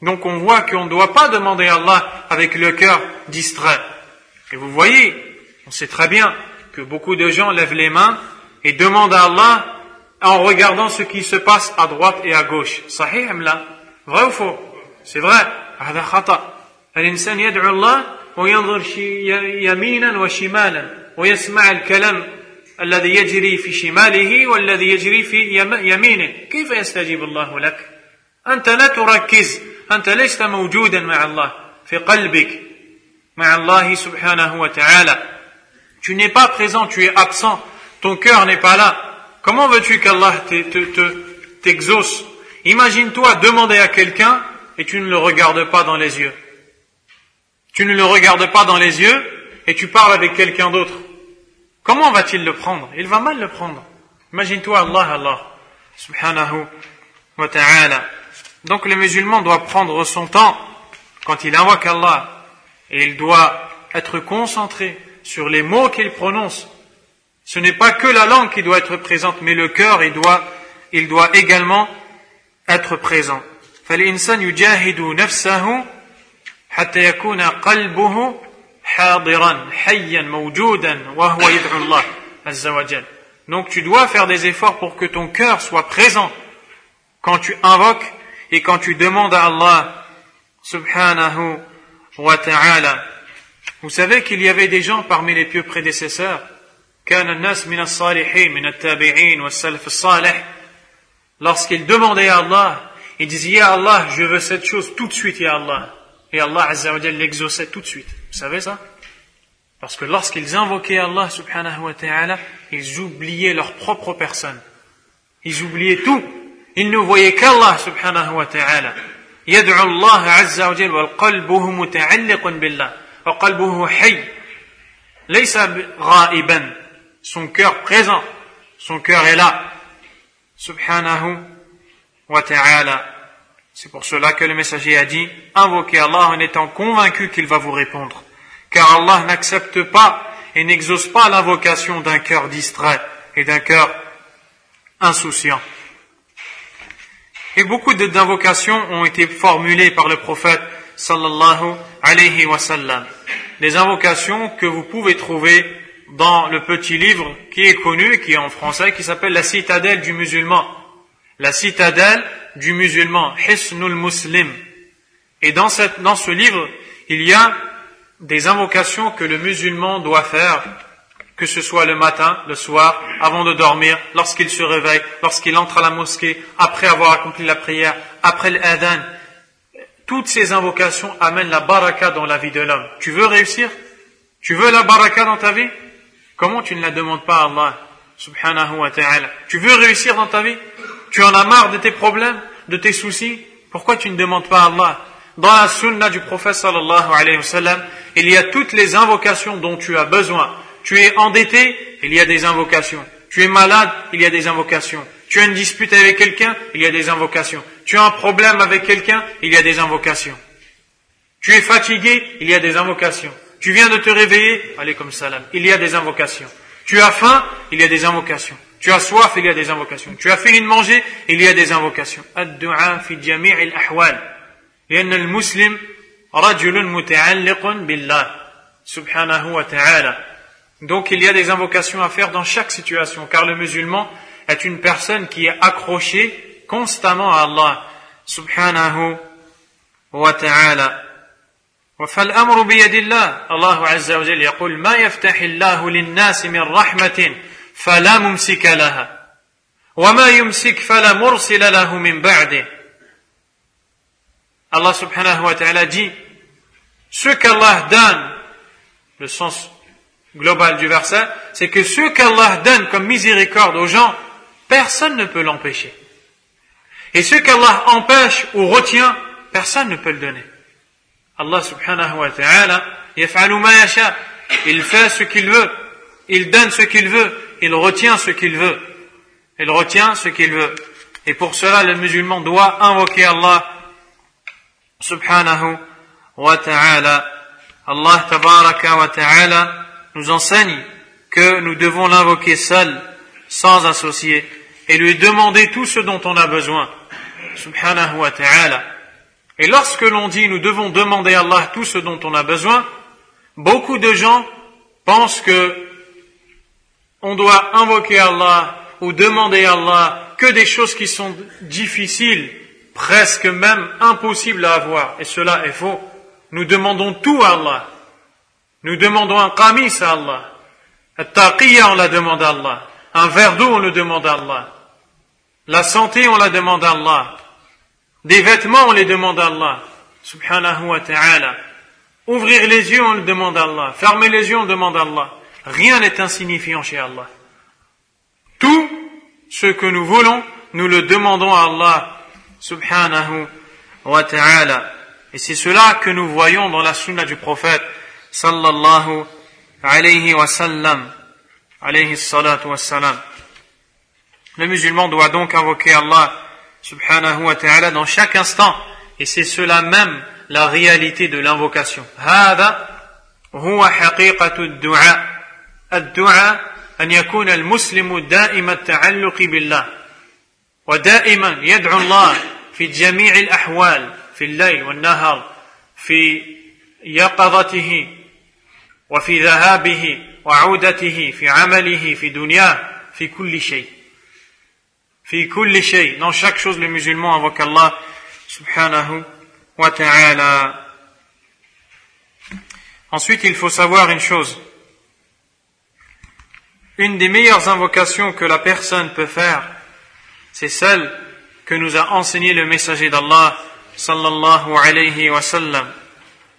Donc on voit qu'on ne doit pas demander à Allah avec le cœur distrait. Et vous voyez, on sait très bien que beaucoup de gens lèvent les mains et demandent à Allah en regardant ce qui se passe à droite et à gauche. Sahih là Vrai ou faux? C'est vrai. هذا خطأ. الإنسان يدعو الله وينظر يمينا وشمالا ويسمع الكلام الذي يجري في شماله والذي يجري في يمينه كيف يستجيب الله لك أنت لا تركز أنت لست موجودا مع الله في قلبك مع الله سبحانه وتعالى tu n'es pas présent, tu es absent, ton cœur n'est pas là. Comment veux-tu qu'Allah t'exauce? Imagine-toi demander à quelqu'un et tu ne le regardes pas dans les yeux. Tu ne le regardes pas dans les yeux et tu parles avec quelqu'un d'autre. Comment va-t-il le prendre? Il va mal le prendre. Imagine-toi Allah, Allah, subhanahu wa ta'ala. Donc le musulman doit prendre son temps quand il invoque Allah et il doit être concentré sur les mots qu'il prononce. Ce n'est pas que la langue qui doit être présente, mais le cœur, il doit, il doit également être présent. فالإنسان يجاهد نفسه حتى يكون قلبه حاضرا حيا موجودا وهو يدعو الله عز وجل donc tu dois faire des efforts pour que ton cœur soit présent quand tu invoques et quand tu demandes à Allah subhanahu wa ta'ala vous savez qu'il y avait des gens parmi les pieux prédécesseurs كان الناس من الصالحين من التابعين والسلف الصالح lorsqu'ils demandaient à Allah ils disaient Ya Allah je veux cette chose tout de suite Ya Allah et Allah Azza wa l'exauçait tout de suite vous savez ça parce que lorsqu'ils invoquaient Allah subhanahu wa ta'ala, ils oubliaient leur propre personne. Ils oubliaient tout. Ils ne voyaient qu'Allah subhanahu wa ta'ala. يدعو الله عز وجل وقلبه متعلق بالله وقلبه حي ليس غائبا son cœur présent son cœur est là subhanahu wa ta'ala c'est pour cela que le messager a dit invoquez Allah en étant convaincu qu'il va vous répondre car Allah n'accepte pas et n'exauce pas l'invocation d'un cœur distrait et d'un cœur insouciant. Et beaucoup d'invocations ont été formulées par le prophète sallallahu alayhi wa sallam. Des invocations que vous pouvez trouver dans le petit livre qui est connu, qui est en français, qui s'appelle La citadelle du musulman. La citadelle du musulman, Hisnul Muslim. Et dans, cette, dans ce livre, il y a des invocations que le musulman doit faire, que ce soit le matin, le soir, avant de dormir, lorsqu'il se réveille, lorsqu'il entre à la mosquée, après avoir accompli la prière, après l'adhan. Toutes ces invocations amènent la baraka dans la vie de l'homme. Tu veux réussir? Tu veux la baraka dans ta vie? Comment tu ne la demandes pas à Allah subhanahu wa ta'ala? Tu veux réussir dans ta vie? Tu en as marre de tes problèmes, de tes soucis? Pourquoi tu ne demandes pas à Allah? Dans la sunna du prophète sallallahu alayhi wa il y a toutes les invocations dont tu as besoin. Tu es endetté, il y a des invocations. Tu es malade, il y a des invocations. Tu as une dispute avec quelqu'un, il y a des invocations. Tu as un problème avec quelqu'un, il y a des invocations. Tu es fatigué, il y a des invocations. Tu viens de te réveiller, allez comme salam, il y a des invocations. Tu as faim, il y a des invocations. Tu as soif, il y a des invocations. Tu as fini de manger, il y a des invocations. Ad-du'a fi ahwal لأن المسلم رجل متعلق بالله سبحانه وتعالى Donc il y a des invocations à faire dans chaque situation, car le musulman est une personne qui est accrochée constamment à Allah subhanahu wa ta'ala فالأمر بيد الله الله عز وجل يقول ما يفتح الله للناس من رحمة فلا ممسك لها وما يمسك فلا مرسل له من بعده Allah subhanahu wa ta'ala dit ce qu'Allah donne le sens global du verset c'est que ce qu'Allah donne comme miséricorde aux gens personne ne peut l'empêcher et ce qu'Allah empêche ou retient personne ne peut le donner. Allah subhanahu wa ta'ala il fait ce qu'il veut. Il donne ce qu'il veut. Il retient ce qu'il veut. Il retient ce qu'il veut. Et pour cela le musulman doit invoquer Allah subhanahu wa ta'ala. Allah tabaraka wa ta'ala nous enseigne que nous devons l'invoquer seul sans associer et lui demander tout ce dont on a besoin subhanahu wa ta'ala et lorsque l'on dit nous devons demander à Allah tout ce dont on a besoin, beaucoup de gens pensent que on doit invoquer Allah ou demander à Allah que des choses qui sont difficiles, presque même impossibles à avoir. Et cela est faux. Nous demandons tout à Allah. Nous demandons un qamis à Allah. Un taqiyya, on la demande à Allah. Un verre d'eau, on le demande à Allah. La santé, on la demande à Allah. Des vêtements, on les demande à Allah, subhanahu wa ta'ala. Ouvrir les yeux, on le demande à Allah. Fermer les yeux, on demande à Allah. Rien n'est insignifiant chez Allah. Tout ce que nous voulons, nous le demandons à Allah, subhanahu wa ta'ala. Et c'est cela que nous voyons dans la sunna du prophète, sallallahu alayhi wa sallam, alayhi salatu wa. Le musulman doit donc invoquer Allah subhanahu wa ta'ala dans chaque instant. Et c'est cela même la réalité de l'invocation. هذا هو حقيقة الدعاء. الدعاء أن يكون المسلم دائم التعلق بالله ودائما يدعو الله في جميع الأحوال في الليل والنهار في يقظته وفي ذهابه وعودته في عمله في دنياه في كل شيء dans chaque chose le musulman invoque Allah subhanahu wa ta'ala. Ensuite, il faut savoir une chose. Une des meilleures invocations que la personne peut faire, c'est celle que nous a enseigné le messager d'Allah sallallahu alayhi wa sallam.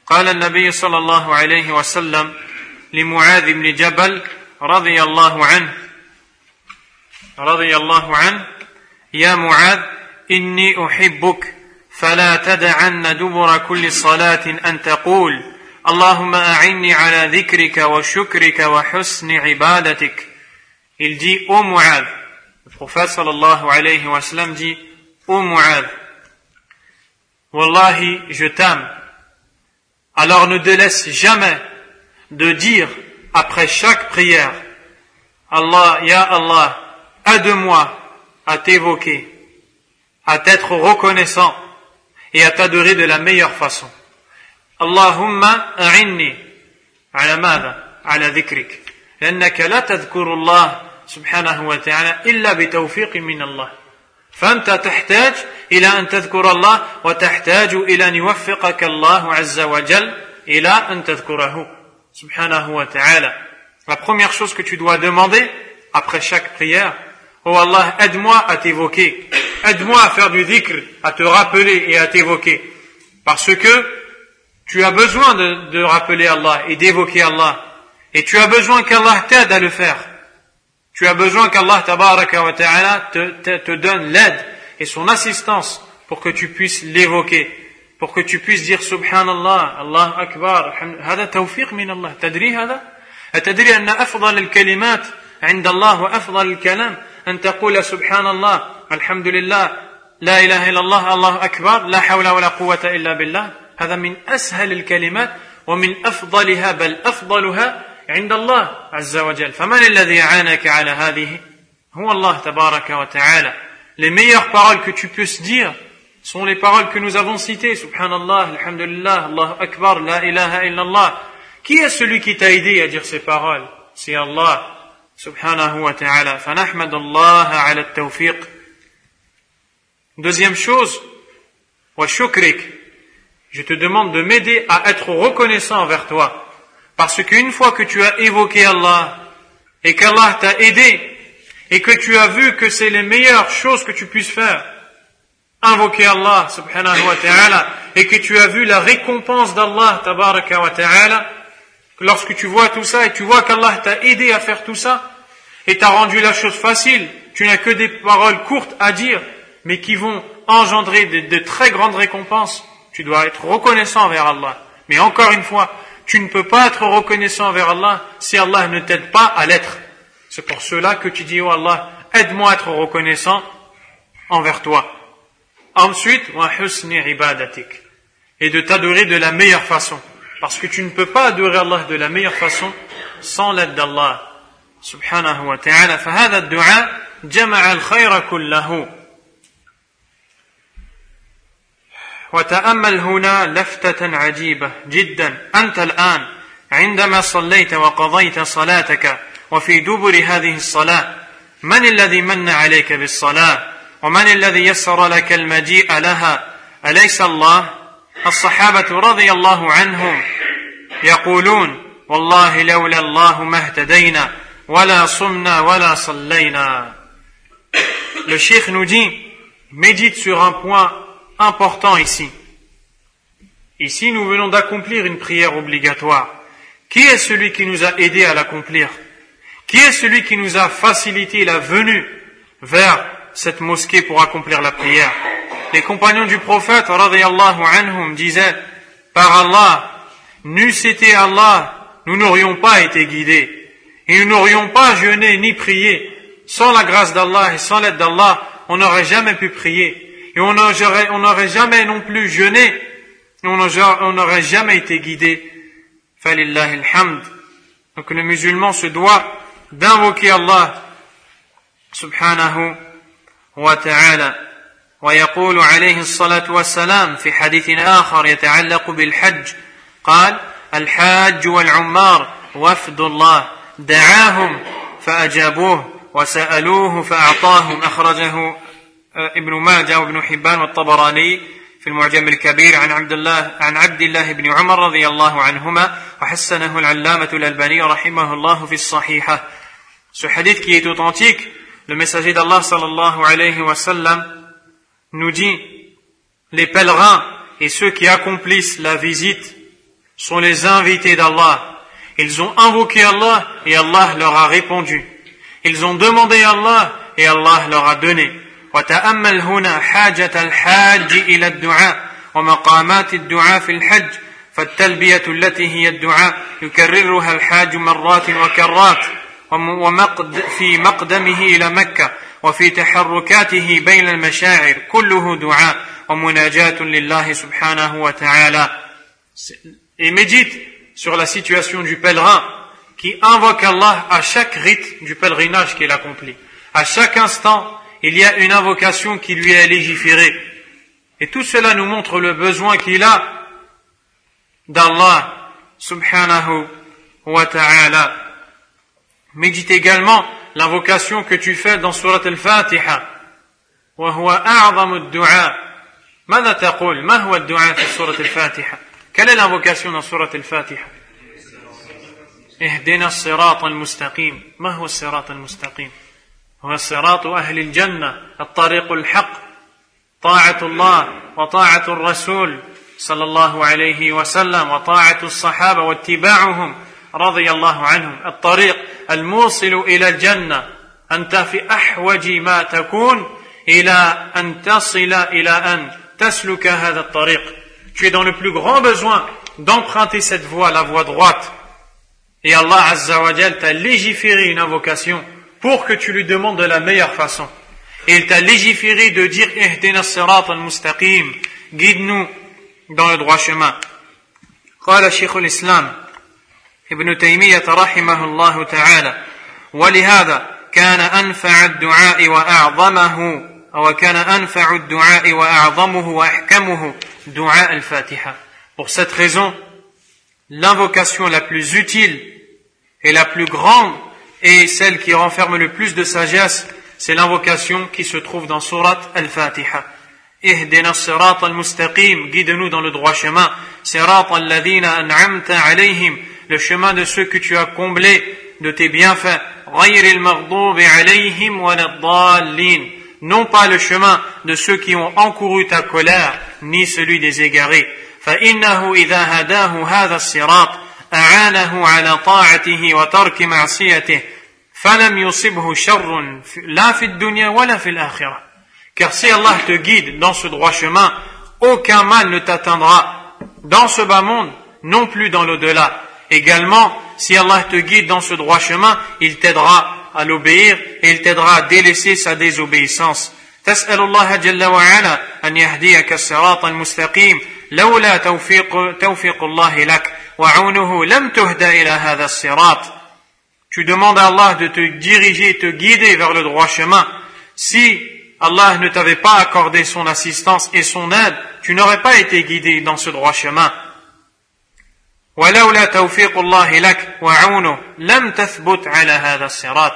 قال النبي صلى الله عليه وسلم لمعاذ بن جبل رضي الله عنه رضي الله عنه يا معاذ إني أحبك فلا تدعن دبر كل صلاة أن تقول اللهم أعني على ذكرك وشكرك وحسن عبادتك Il dit, ô oh Mu'ad, le prophète sallallahu alayhi wa sallam dit, ô oh Mu'ad, Wallahi, je t'aime. Alors ne délaisse jamais de dire après chaque prière, Allah, Ya Allah, aide-moi à t'évoquer, à t'être reconnaissant et à t'adorer de la meilleure façon. Allahumma a'inni ala ماذا على ذكرك لأنك لا تذكر الله سبحانه وتعالى إلا بتوفيق من الله فأنت تحتاج إلى أن تذكر الله وتحتاج إلى أن يوفقك الله عز وجل إلى أن تذكره سبحانه وتعالى La première chose que tu dois demander après chaque prière, Oh Allah, aide-moi à t'évoquer. Aide-moi à faire du dhikr, à te rappeler et à t'évoquer. Parce que tu as besoin de, rappeler Allah et d'évoquer Allah. Et tu as besoin qu'Allah t'aide à le faire. Tu as besoin qu'Allah te, te donne l'aide et son assistance pour que tu puisses l'évoquer. Pour que tu puisses dire Subhanallah, Allah Akbar. هذا توفيق من الله. تدري هذا؟ أتدري أن أفضل الكلمات عند الله وأفضل الكلام أن تقول سبحان الله الحمد لله لا إله إلا الله الله أكبر لا حول ولا قوة إلا بالله هذا من أسهل الكلمات ومن أفضلها بل أفضلها عند الله عز وجل فمن الذي أعانك على هذه هو الله تبارك وتعالى les meilleures paroles que tu puisses dire sont les paroles que nous avons citées subhanallah alhamdulillah Allah akbar la ilaha illallah qui est celui qui t'a aidé à dire ces paroles c'est Allah سبحانه وتعالى فنحمد الله على التوفيق Deuxième chose, وشكرك je te demande de m'aider à être reconnaissant envers toi. Parce qu'une fois que tu as évoqué Allah et qu'Allah t'a aidé et que tu as vu que c'est les meilleures choses que tu puisses faire, invoquer Allah subhanahu wa ta'ala et que tu as vu la récompense d'Allah tabaraka wa ta'ala, lorsque tu vois tout ça et tu vois qu'Allah t'a aidé à faire tout ça et t'a rendu la chose facile, tu n'as que des paroles courtes à dire, mais qui vont engendrer de, très grandes récompenses, tu dois être reconnaissant envers Allah. Mais encore une fois, tu ne peux pas être reconnaissant envers Allah si Allah ne t'aide pas à l'être. C'est pour cela que tu dis, oh Allah, aide-moi à être reconnaissant envers toi. Ensuite, et de t'adorer de la meilleure façon. Parce que tu ne peux pas adorer Allah de la meilleure façon sans l'aide d'Allah. Subhanahu wa ta'ala. فهذا الدعاء جمع الخير كله. وتأمل هنا لفتة عجيبة جدا أنت الآن عندما صليت وقضيت صلاتك وفي دبر هذه الصلاة من الذي من عليك بالصلاة ومن الذي يسر لك المجيء لها أليس الله الصحابة رضي الله عنهم يقولون والله لولا الله ما اهتدينا ولا صمنا ولا صلينا Le Cheikh nous dit, médite sur un point important ici. Ici, nous venons d'accomplir une prière obligatoire. Qui est celui qui nous a aidés à l'accomplir Qui est celui qui nous a facilité la venue vers cette mosquée pour accomplir la prière Les compagnons du prophète, anhum, disaient, par Allah, n'eût été Allah, nous n'aurions pas été guidés, et nous n'aurions pas jeûné ni prié. Sans la grâce d'Allah et sans l'aide d'Allah, on n'aurait jamais pu prier. Et on n'aurait jamais non plus jeûné, on n'aurait jamais été guidé. Donc le musulman se doit d'invoquer Allah subhanahu ta'ala. ويقول عليه الصلاة والسلام في حديث آخر يتعلق بالحج قال الحاج والعمار وفد الله دعاهم فأجابوه وسألوه فأعطاهم أخرجه ابن ماجه وابن حبان والطبراني في المعجم الكبير عن عبد الله عن عبد الله بن عمر رضي الله عنهما وحسنه العلامة الألباني رحمه الله في الصحيحة Ce hadith qui est authentique, le messager d'Allah sallallahu alayhi wa sallam nous dit les pèlerins et ceux qui accomplissent la visite sont les invités d'Allah. Ils ont invoqué Allah et Allah leur a répondu. Ils ont demandé Allah et Allah leur a donné. وتأمل هنا حاجة الحاج إلى الدعاء ومقامات الدعاء في الحج فالتلبية التي هي الدعاء يكررها الحاج مرات وكرات ومقد في مقدمه إلى مكة وفي تحركاته بين المشاعر كله دعاء ومناجاة لله سبحانه وتعالى Et médite sur la situation du pèlerin qui invoque Allah à chaque rite du pèlerinage qu'il accomplit. À chaque instant, il y a une invocation qui lui est légiférée. Et tout cela nous montre le besoin qu'il a d'Allah subhanahu wa ta'ala. Médite également l'invocation que tu fais dans Surat al-Fatiha. وهو أعظم الدعاء ماذا تقول ما هو الدعاء في سورة الفاتحة quelle est l'invocation dans سورة الفاتحة اهدنا الصراط المستقيم ما هو الصراط المستقيم هو صراط أهل الجنة الطريق الحق طاعة الله وطاعة الرسول صلى الله عليه وسلم وطاعة الصحابة واتباعهم رضي الله عنهم الطريق الموصل إلى الجنة أنت في أحوج ما تكون إلى أن تصل إلى أن تسلك هذا الطريق tu es dans le plus grand besoin d'emprunter cette voie, la voie droite. Et Allah Azza wa Jal t'a légiféré une invocation pour que tu lui demandes de la meilleure façon. Et il t'a légiféré de dire Ihdina sirat al-mustaqim, guide-nous dans le droit chemin. قال شيخ الإسلام ابن تيمية رحمه الله تعالى ولهذا كان أنفع الدعاء وأعظمه أو كان أنفع الدعاء وأعظمه وأحكمه دعاء الفاتحة Pour cette raison, l'invocation la plus utile et la plus grande Et celle qui renferme le plus de sagesse, c'est l'invocation qui se trouve dans Surat Al-Fatiha. اهدنا الصراط المستقيم guide-nous dans le droit chemin صراط الذين أنعمت عليهم le chemin de ceux que tu as comblés de tes bienfaits غير المغضوب عليهم ولا الضالين non pas le chemin de ceux qui ont encouru ta colère ni celui des égarés فإنه إذا هداه هذا الصراط أعانه على طاعته وترك معصيته فلم يصبه شر لا في الدنيا ولا في الآخرة car si Allah te guide dans ce droit chemin aucun mal ne t'atteindra dans ce bas monde non plus dans l'au-delà également si Allah te guide dans ce droit chemin il t'aidera à l'obéir et il t'aidera à délaisser sa désobéissance تسأل الله جل وعلا أن يهديك الصراط المستقيم لولا توفيق, توفيق الله لك وعونه لم تهدى إلى هذا الصراط Tu demandes à Allah de te diriger, te guider vers le droit chemin. Si Allah ne t'avait pas accordé son assistance et son aide, tu n'aurais pas été guidé dans ce droit chemin. ولولا توفيق الله لك وعونه لم تثبت على هذا الصراط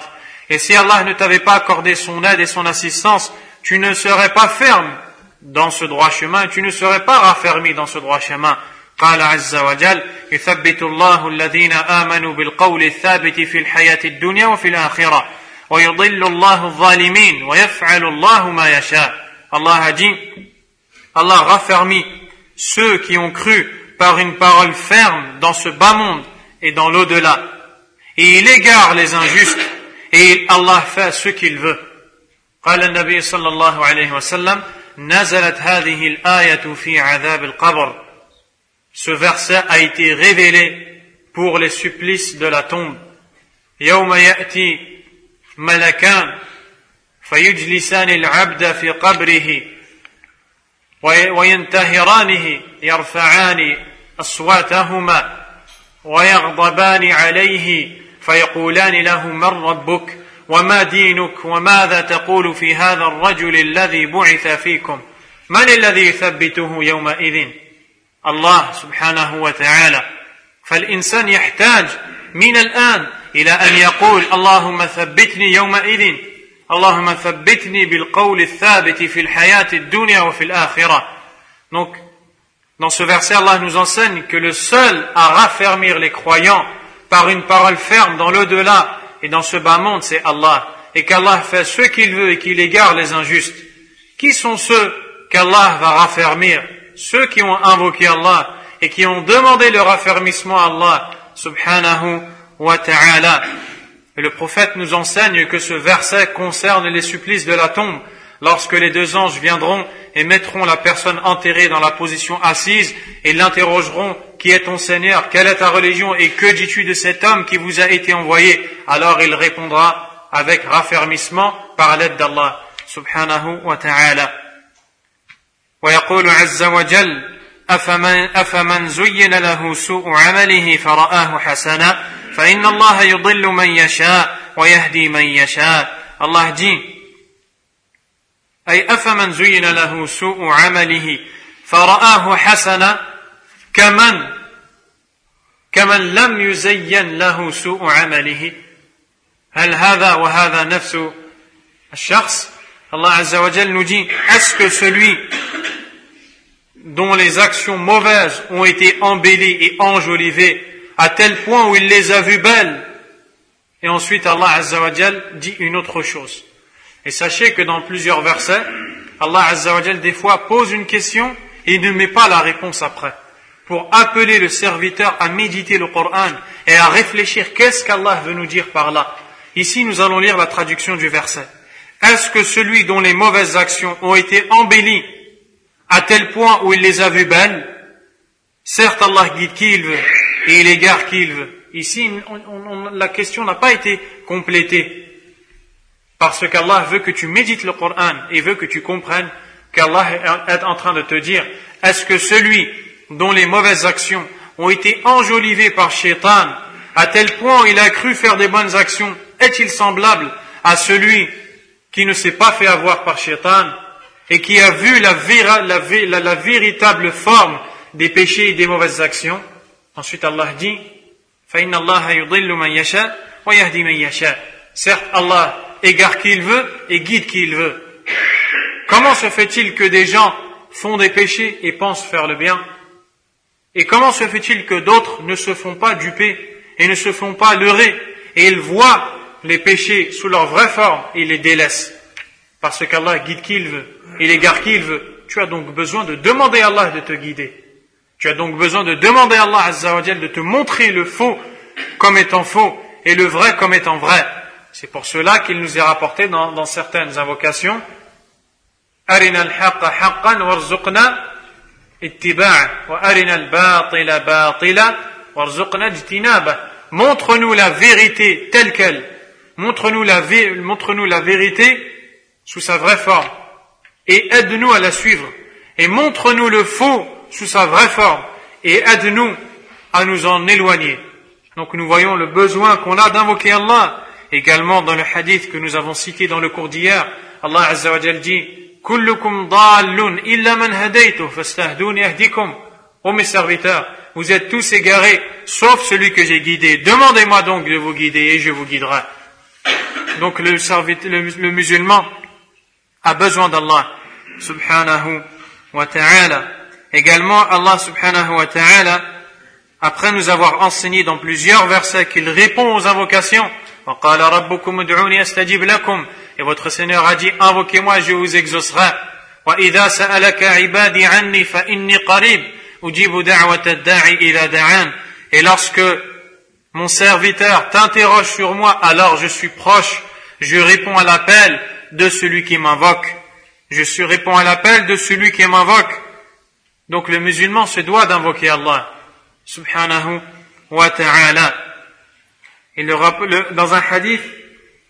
Et si Allah ne t'avait pas accordé son aide et son assistance, tu ne serais pas ferme dans ce droit chemin, tu ne serais pas raffermi dans ce droit chemin. قال عز وجل يثبت الله الذين آمنوا بالقول الثابت في الحياة الدنيا وفي الآخرة ويضل الله الظالمين ويفعل الله ما يشاء Allah a dit Allah raffermit ceux qui ont cru par une parole ferme dans ce bas monde et dans l'au-delà et il égare les injustes et Allah fait ce qu'il veut قال النبي صلى الله عليه وسلم نزلت هذه الآية في عذاب القبر Ce verset a été révélé pour les supplices de la tombe. يوم يأتي ملكان فيجلسان العبد في قبره وينتهرانه يرفعان أصواتهما ويغضبان عليه فيقولان له من ربك وما دينك وماذا تقول في هذا الرجل الذي بعث فيكم؟ من الذي يثبته يومئذ؟ الله سبحانه وتعالى. فالإنسان يحتاج من الآن إلى أن يقول اللهم ثبتني يومئذ. Allahumma thabbitni bil thabiti fil dunya wa fil akhirah. Donc, dans ce verset, Allah nous enseigne que le seul à raffermir les croyants par une parole ferme dans l'au-delà et dans ce bas monde, c'est Allah. Et qu'Allah fait ce qu'il veut et qu'il égare les injustes. Qui sont ceux qu'Allah va raffermir? Ceux qui ont invoqué Allah et qui ont demandé le raffermissement à Allah, subhanahu wa ta'ala. Et le prophète nous enseigne que ce verset concerne les supplices de la tombe lorsque les deux anges viendront et mettront la personne enterrée dans la position assise et l'interrogeront qui est ton Seigneur, quelle est ta religion et que dis-tu de cet homme qui vous a été envoyé alors il répondra avec raffermissement par l'aide d'Allah subhanahu wa ta'ala ويقول عز وجل أفمن, أفمن زين له سوء عمله فرآه حسنا فإن الله يضل من يشاء ويهدي من يشاء. الله dit أي أفمن زين له سوء عمله فرآه حسنا كمن كمن لم يزين له سوء عمله. هل هذا وهذا نفس الشخص؟ Allah Azza wa nous dit est-ce celui dont les actions mauvaises ont été embellies et enjolivées à tel point où il les a vues belles. Et ensuite Allah Azzawajal dit une autre chose. Et sachez que dans plusieurs versets, Allah Azzawajal des fois pose une question et ne met pas la réponse après. Pour appeler le serviteur à méditer le Coran et à réfléchir qu'est-ce qu'Allah veut nous dire par là? Ici nous allons lire la traduction du verset. Est-ce que celui dont les mauvaises actions ont été embellies à tel point où il les a vues belles, certes Allah guide qui il veut et il égare veut. Ici, la question n'a pas été complétée parce qu'Allah veut que tu médites le Coran et veut que tu comprennes qu'Allah est en train de te dire est-ce que celui dont les mauvaises actions ont été enjolivées par Shaitan à tel point il a cru faire des bonnes actions est-il semblable à celui qui ne s'est pas fait avoir par Shaitan et qui a vu la, véritable forme des péchés et des mauvaises actions? Ensuite, Allah dit Certes, Allah égare qui il veut et guide qui il veut. Comment se fait-il que des gens font des péchés et pensent faire le bien? Et comment se fait-il que d'autres ne se font pas duper et ne se font pas leurrer et ils voient les péchés sous leur vraie forme et les délaissent? Parce qu'Allah guide qui il veut, il égare qui il veut. Tu as donc besoin de demander à Allah de te guider. Tu as donc besoin de demander à Allah Azzawajal de te montrer le faux comme étant faux et le vrai comme étant vrai. C'est pour cela qu'il nous est rapporté dans, dans certaines invocations أرنا الحق حقا وارزقنا اتباعه وأرنا الباطل باطلا وارزقنا اجتنابه Montre-nous la vérité telle qu'elle. Montre-nous la, montre-nous la vérité sous sa vraie forme. Et aide-nous à la suivre. Et montre-nous le faux sous sa vraie forme. Et aide-nous à nous en éloigner. Donc nous voyons le besoin qu'on a d'invoquer Allah. Également dans le hadith que nous avons cité dans le cours d'hier, Allah Azza wa dit Kullukum dallun illa man hadaytu fastahduni ahdikum. Ô mes serviteurs, vous êtes tous égarés, sauf celui que j'ai guidé. Demandez-moi donc de vous guider et je vous guiderai. Donc le, le, musulman a besoin d'Allah subhanahu wa ta'ala. Également, Allah subhanahu wa ta'ala, après nous avoir enseigné dans plusieurs versets qu'il répond aux invocations, et votre Seigneur a dit, invoquez-moi, je vous exaucerai. Et lorsque mon serviteur t'interroge sur moi, alors je suis proche, je réponds à l'appel de celui qui m'invoque. Je réponds à l'appel de celui qui m'invoque. Donc le musulman se doit d'invoquer Allah, subhanahu wa ta'ala. Et dans un hadith,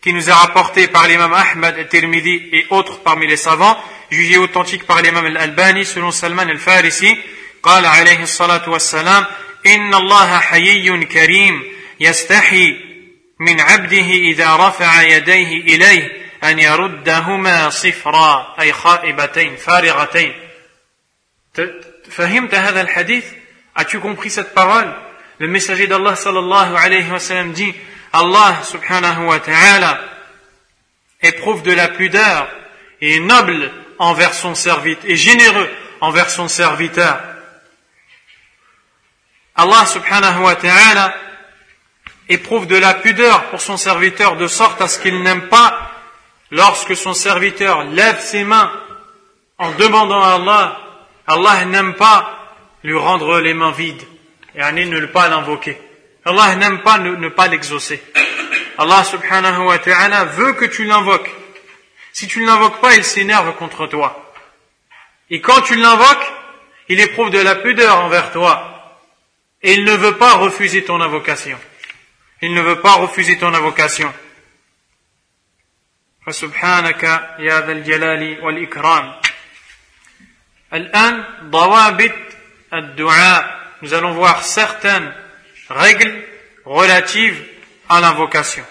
qui nous est rapporté par l'imam Ahmad al-Tirmidhi et autres parmi les savants, jugé authentique par l'imam al-Albani selon Salman al-Farisi, قال عليه الصلاة والسلام إن الله حيي كريم يستحي من عبده إذا رفع يديه إليه أن يردهما صفرا أي خائبتين فارغتين فهمت هذا الحديث As-tu compris cette parole Le messager d'Allah sallallahu alayhi wa sallam dit Allah subhanahu wa ta'ala éprouve de la pudeur et est noble envers son serviteur et généreux envers son serviteur. Allah subhanahu wa ta'ala éprouve de la pudeur pour son serviteur de sorte à ce qu'il n'aime pas lorsque son serviteur lève ses mains en demandant à Allah, Allah n'aime pas lui rendre les mains vides et à ne pas l'invoquer. Allah n'aime pas ne, pas l'exaucer. Allah subhanahu wa ta'ala veut que tu l'invoques. Si tu ne l'invoques pas, il s'énerve contre toi. Et quand tu l'invoques, il éprouve de la pudeur envers toi. Et il ne veut pas refuser ton invocation. Il ne veut pas refuser ton invocation. فسبحانك يا ذا الجلال والإكرام الآن ضوابط الدعاء nous allons voir certaines règles relatives à l'invocation.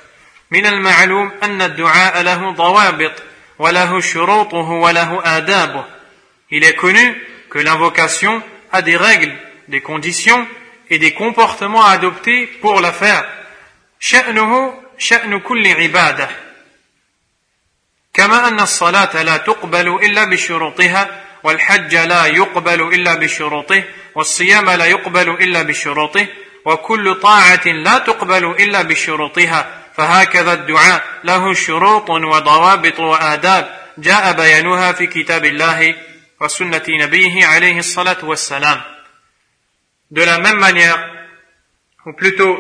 من المعلوم أن الدعاء له ضوابط وله شروطه وله آدابه. Il est connu que l'invocation a des règles, des conditions et des comportements à adopter pour la faire. شأنه شأن كل عبادة. كما أن الصلاة لا تقبل إلا بشروطها والحج لا يقبل إلا بشروطه والصيام لا يقبل إلا بشروطه وكل طاعة لا تقبل إلا بشروطها فهكذا الدعاء له شروط وضوابط وآداب جاء بيانها في كتاب الله وسنة نبيه عليه الصلاة والسلام. De la même manière, ou plutôt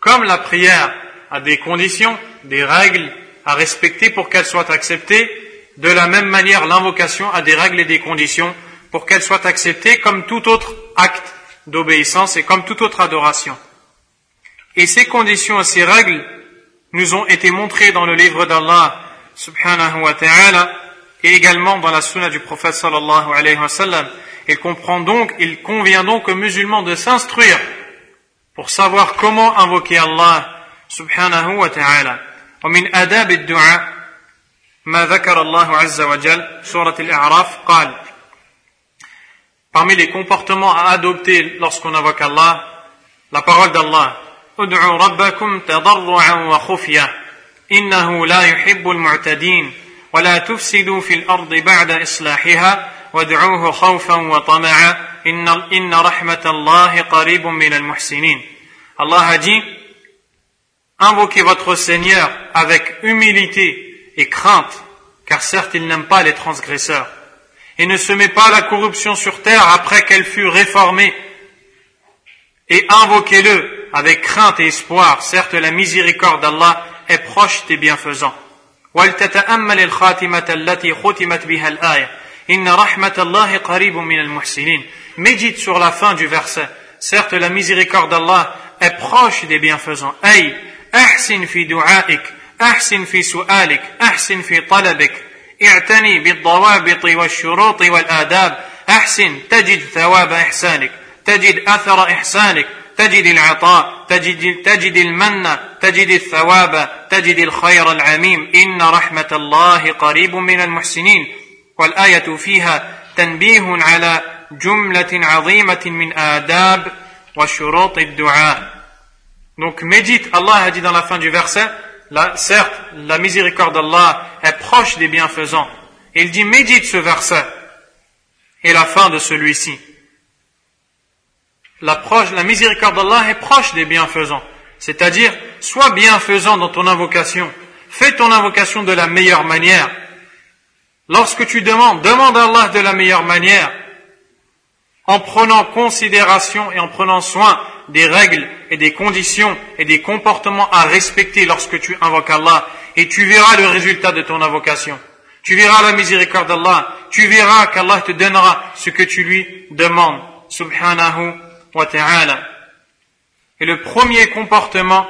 comme la prière a des conditions, des règles à respecter pour qu'elle soit acceptée, de la même manière l'invocation a des règles et des conditions pour qu'elle soit acceptée comme tout autre acte d'obéissance et comme toute autre adoration. Et ces conditions et ces règles nous ont été montrées dans le livre d'Allah subhanahu wa ta'ala et également dans la sunna du prophète sallallahu alayhi wa sallam. Il comprend donc, il convient donc aux musulmans de s'instruire pour savoir comment invoquer Allah subhanahu wa ta'ala. ومن آداب الدعاء ما ذكر الله عز وجل سورة الإعراف قال Parmi les comportements à adopter lorsqu'on invoque Allah, la parole d'Allah, ادعوا ربكم تضرعا وخفية إنه لا يحب المعتدين ولا تفسدوا في الأرض بعد إصلاحها وادعوه خوفا وطمعا إن, إن رحمة الله قريب من المحسنين Allah a dit Invoquez votre Seigneur avec humilité et crainte, car certes il n'aime pas les transgresseurs. Et ne se met pas la corruption sur terre après qu'elle fut réformée. Et invoquez-le avec crainte et espoir. Certes la miséricorde d'Allah est proche des bienfaisants. Médite sur la fin du verset. Certes la miséricorde d'Allah est proche des bienfaisants. Ay, أحسن في دعائك أحسن في سؤالك أحسن في طلبك. اعتني بالضوابط والشروط والآداب. أحسن تجد ثواب إحسانك. تجد أثر إحسانك. تجد العطاء. تجد, تجد المن. تجد الثواب. تجد الخير العميم. إن رحمة الله قريب من المحسنين. والآية فيها تنبيه على جملة عظيمة من آداب وشروط الدعاء. Donc médite, Allah a dit dans la fin du verset, certes, la miséricorde d'Allah est proche des bienfaisants. Il dit médite ce verset et la fin de celui-ci. La, la miséricorde d'Allah est proche des bienfaisants. C'est-à-dire, sois bienfaisant dans ton invocation. Fais ton invocation de la meilleure manière. Lorsque tu demandes, demande à Allah de la meilleure manière, en prenant considération et en prenant soin des règles et des conditions et des comportements à respecter lorsque tu invoques Allah et tu verras le résultat de ton invocation. Tu verras la miséricorde d'Allah. Tu verras qu'Allah te donnera ce que tu lui demandes. Subhanahu wa ta'ala. Et le premier comportement,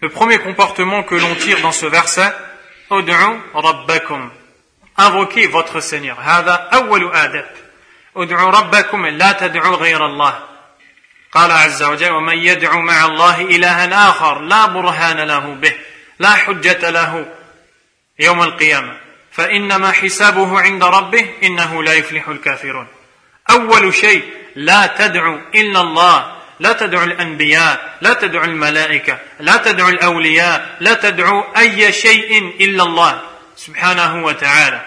le premier comportement que l'on tire dans ce verset, Ud'u rabbakum. Invoquez votre Seigneur. هذا أول آداب. ادعوا ربكم لا تدعوا غير الله قال عز وجل ومن يدعو مع الله إلها آخر لا برهان له به لا حجة له يوم القيامة. فإنما حسابه عند ربه إنه لا يفلح الكافرون. أول شيء لا تدعو إلا الله لا تدعو الأنبياء لا تدعو الملائكة لا تدعو الأولياء لا تدعو أي شيء إلا الله سبحانه وتعالى.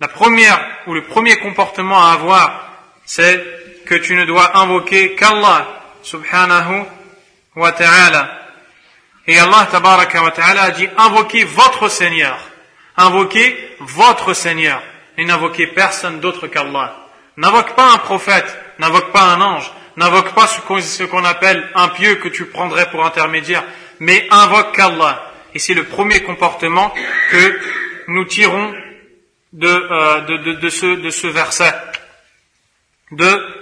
La première ou le premier comportement à avoir, c'est que tu ne dois invoquer qu'Allah subhanahu wa ta'ala. Et Allah tabaraka wa ta'ala a dit invoquez votre Seigneur. Invoquez votre Seigneur. Et n'invoquez personne d'autre qu'Allah. N'invoque pas un prophète, n'invoque pas un ange, n'invoque pas ce qu'on appelle un pieux que tu prendrais pour intermédiaire, mais invoque qu'Allah. Et c'est le premier comportement que nous tirons de, euh, de, de, de, ce, de ce verset. De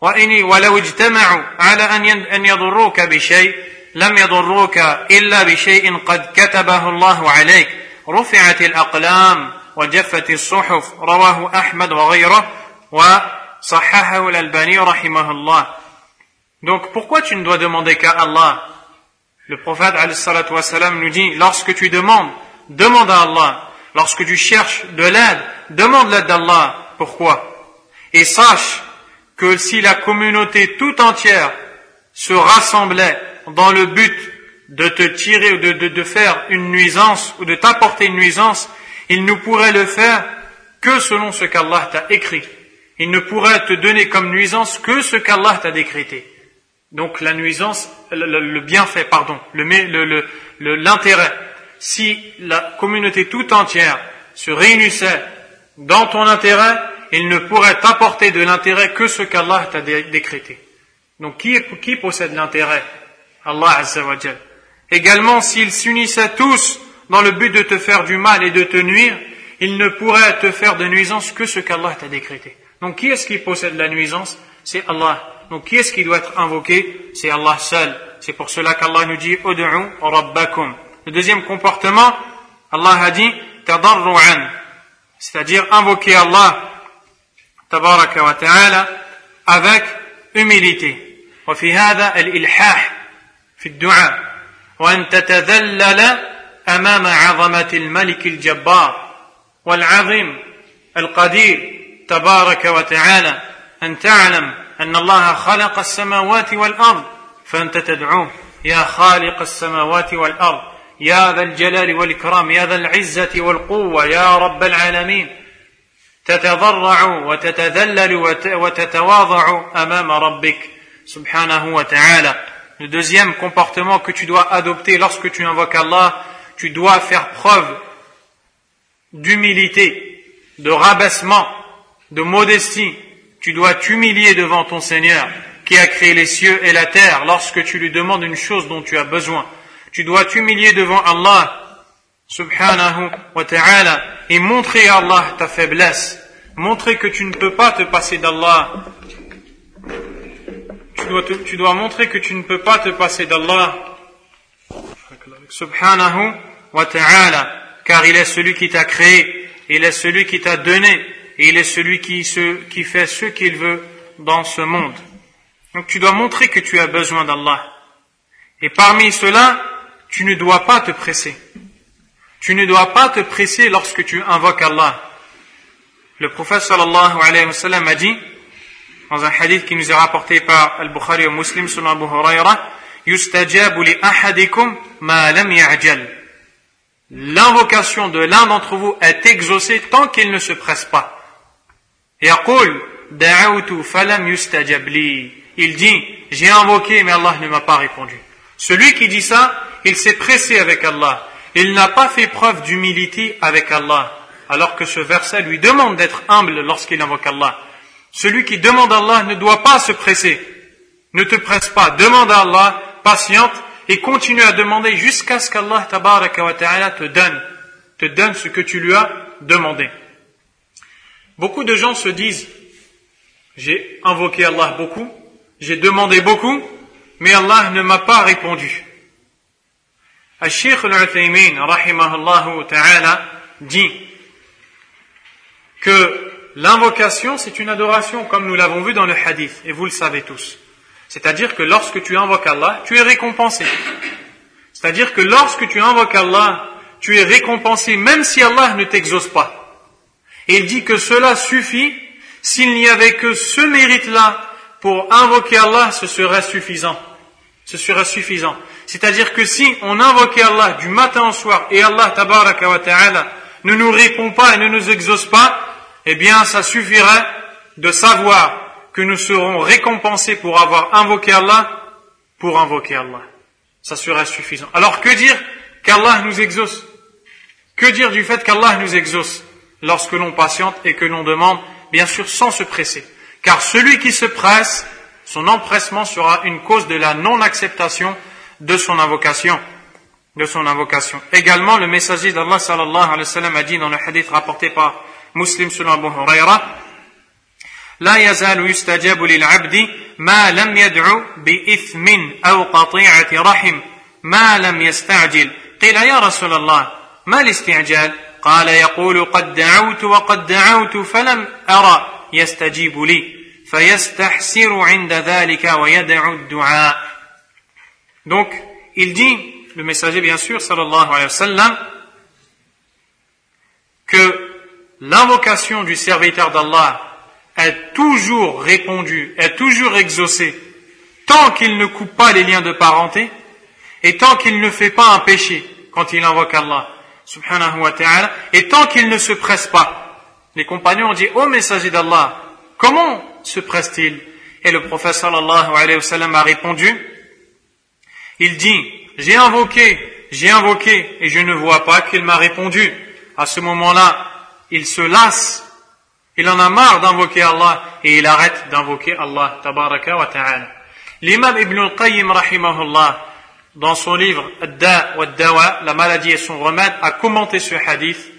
وإن ولو اجتمعوا على أن يضروك بشيء لم يضروك إلا بشيء قد كتبه الله عليك رفعت الأقلام وجفت الصحف رواه أحمد وغيره وصححه الألباني رحمه الله Donc pourquoi tu ne dois demander qu'à Allah Le prophète nous dit, lorsque tu demandes, demande à Allah. Lorsque tu cherches de l'aide, demande l'aide d'Allah. Pourquoi Et sache que si la communauté tout entière se rassemblait dans le but de te tirer ou de, faire une nuisance ou de t'apporter une nuisance, il ne pourrait le faire que selon ce qu'Allah t'a écrit. Il ne pourrait te donner comme nuisance que ce qu'Allah t'a décrété. Donc la nuisance, le, bienfait, pardon, l'intérêt si la communauté tout entière se réunissait dans ton intérêt, il ne pourrait t'apporter de l'intérêt que ce qu'Allah t'a décrété. Donc qui, possède l'intérêt? Allah Azza wa Également, s'ils s'unissaient tous dans le but de te faire du mal et de te nuire, ils ne pourraient te faire de nuisance que ce qu'Allah t'a décrété. Donc qui est-ce qui possède la nuisance? C'est Allah. Donc qui est-ce qui doit être invoqué? C'est Allah seul. C'est pour cela qu'Allah nous dit Ud'u rabbakum. Le deuxième comportement, Allah a dit tadarru'an, c'est-à-dire invoquer Allah wa ta'ala avec humilité. وفي هذا الإلحاح في الدعاء. وأن تتذلل أمام عظمة الملك الجبار والعظيم القدير تبارك وتعالى. أن تعلم أن الله خلق السماوات والأرض. فأنت تدعوه. يا خالق السماوات والأرض. يا ذا الجلال والإكرام. يا ذا العزة والقوة. يا رب العالمين. تتضرع وتتذلل وتتواضع أمام ربك سبحانه وتعالى Le deuxième comportement que tu dois adopter lorsque tu invoques Allah, tu dois faire preuve d'humilité, de rabaissement, de modestie. Tu dois t'humilier devant ton Seigneur qui a créé les cieux et la terre lorsque tu lui demandes une chose dont tu as besoin. Tu dois t'humilier devant Allah subhanahu wa ta'ala et montrer à Allah ta faiblesse. Montrer que tu ne peux pas te passer d'Allah. Tu dois, montrer que tu ne peux pas te passer d'Allah. Subhanahu wa ta'ala car il est celui qui t'a créé il est celui qui t'a donné et il est celui qui, qui fait ce qu'il veut dans ce monde. Donc tu dois montrer que tu as besoin d'Allah. Et parmi cela tu ne dois pas te presser tu ne dois pas te presser lorsque tu invoques Allah. Le prophète sallallahu alayhi wa sallam a dit, dans un hadith qui nous est rapporté par Al-Bukhari et Muslim selon Abu Huraira, Yustajabu li ahadikum ma lam. L'invocation de l'un d'entre vous est exaucée tant qu'il ne se presse pas. Yaqul, da'autu falam yustajab li. Il dit, j'ai invoqué mais Allah ne m'a pas répondu. Celui qui dit ça, il s'est pressé avec Allah. Il n'a pas fait preuve d'humilité avec Allah, alors que ce verset lui demande d'être humble lorsqu'il invoque Allah. Celui qui demande Allah ne doit pas se presser. Ne te presse pas. Demande à Allah, patiente, et continue à demander jusqu'à ce qu'Allah te donne, te donne ce que tu lui as demandé. Beaucoup de gens se disent, j'ai invoqué Allah beaucoup, j'ai demandé beaucoup, mais Allah ne m'a pas répondu. Al-Sheikh al-Uthaymin, rahimahullah ta'ala, dit que L'invocation, c'est une adoration, comme nous l'avons vu dans le hadith, et vous le savez tous. C'est-à-dire que lorsque tu invoques Allah, tu es récompensé. C'est-à-dire que lorsque tu invoques Allah, tu es récompensé même si Allah ne t'exauce pas. Et il dit que cela suffit, s'il n'y avait que ce mérite-là pour invoquer Allah, ce serait suffisant. Ce serait suffisant. C'est-à-dire que si on invoquait Allah du matin au soir et Allah tabaraka wa ta'ala ne nous répond pas et ne nous exauce pas, eh bien, ça suffirait de savoir que nous serons récompensés pour avoir invoqué Allah, pour invoquer Allah. Ça serait suffisant. Alors que dire qu'Allah nous exauce? Que dire du fait qu'Allah nous exauce lorsque l'on patiente et que l'on demande, bien sûr, sans se presser? Car celui qui se presse, son empressement sera une cause de la non-acceptation de son invocation. De son invocation. Également, le messager d'Allah sallallahu alayhi wa sallam a dit dans le hadith rapporté par مسلم سنة أبو هريرة لا يزال يستجاب للعبد ما لم يدعو بإثم أو قطيعة رحم ما لم يستعجل قيل يا رسول الله ما الاستعجال قال يقول قد دعوت وقد دعوت فلم أرى يستجيب لي فيستحسر عند ذلك ويدعو الدعاء donc, il dit, le messager bien sûr, sallallahu alayhi wa sallam, que l'invocation du serviteur d'Allah est toujours répondue, est toujours exaucée, tant qu'il ne coupe pas les liens de parenté et tant qu'il ne fait pas un péché quand il invoque Allah, subhanahu wa ta'ala, et tant qu'il ne se presse pas. Les compagnons ont dit, ô messager d'Allah, comment se presse-t-il? Et le prophète sallallahu alayhi wa sallam a répondu, il dit, j'ai invoqué, j'ai invoqué, et je ne vois pas qu'il m'a répondu. À ce moment-là, il se lasse, il en a marre d'invoquer Allah et il arrête d'invoquer Allah tabaraka wa ta'ala. L'imam Ibn al-Qayyim rahimahullah dans son livre Ad-Da wa Dawa, la maladie et son remède, a commenté ce hadith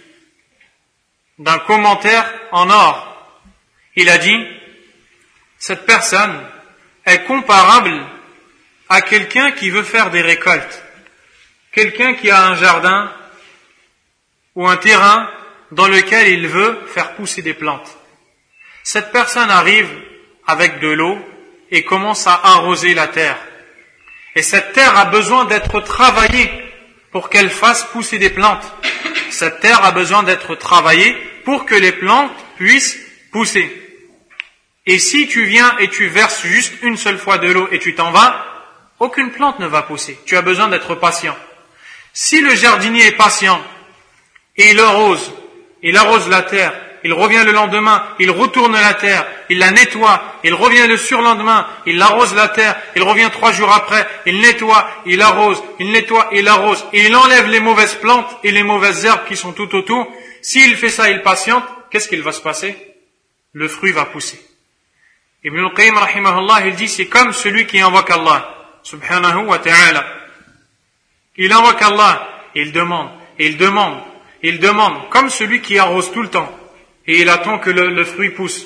d'un commentaire en or. Il a dit, cette personne est comparable à quelqu'un qui veut faire des récoltes. Quelqu'un qui a un jardin ou un terrain dans lequel il veut faire pousser des plantes. Cette personne arrive avec de l'eau et commence à arroser la terre. Et cette terre a besoin d'être travaillée pour qu'elle fasse pousser des plantes. Cette terre a besoin d'être travaillée pour que les plantes puissent pousser. Et si tu viens et tu verses juste une seule fois de l'eau et tu t'en vas, aucune plante ne va pousser. Tu as besoin d'être patient. Si le jardinier est patient et il arrose, il arrose la terre, il revient le lendemain, il retourne la terre, il la nettoie, il revient le surlendemain, il arrose la terre, il revient trois jours après, il nettoie, il arrose, il nettoie, il arrose, et il enlève les mauvaises plantes et les mauvaises herbes qui sont tout autour. S'il fait ça, il patiente, qu'est-ce qu'il va se passer? Le fruit va pousser. Ibn al-Qayyim il dit c'est comme celui qui invoque Allah subhanahu wa ta'ala. Il invoque Allah, il demande, il demande, il demande, comme celui qui arrose tout le temps, et il attend que le, fruit pousse.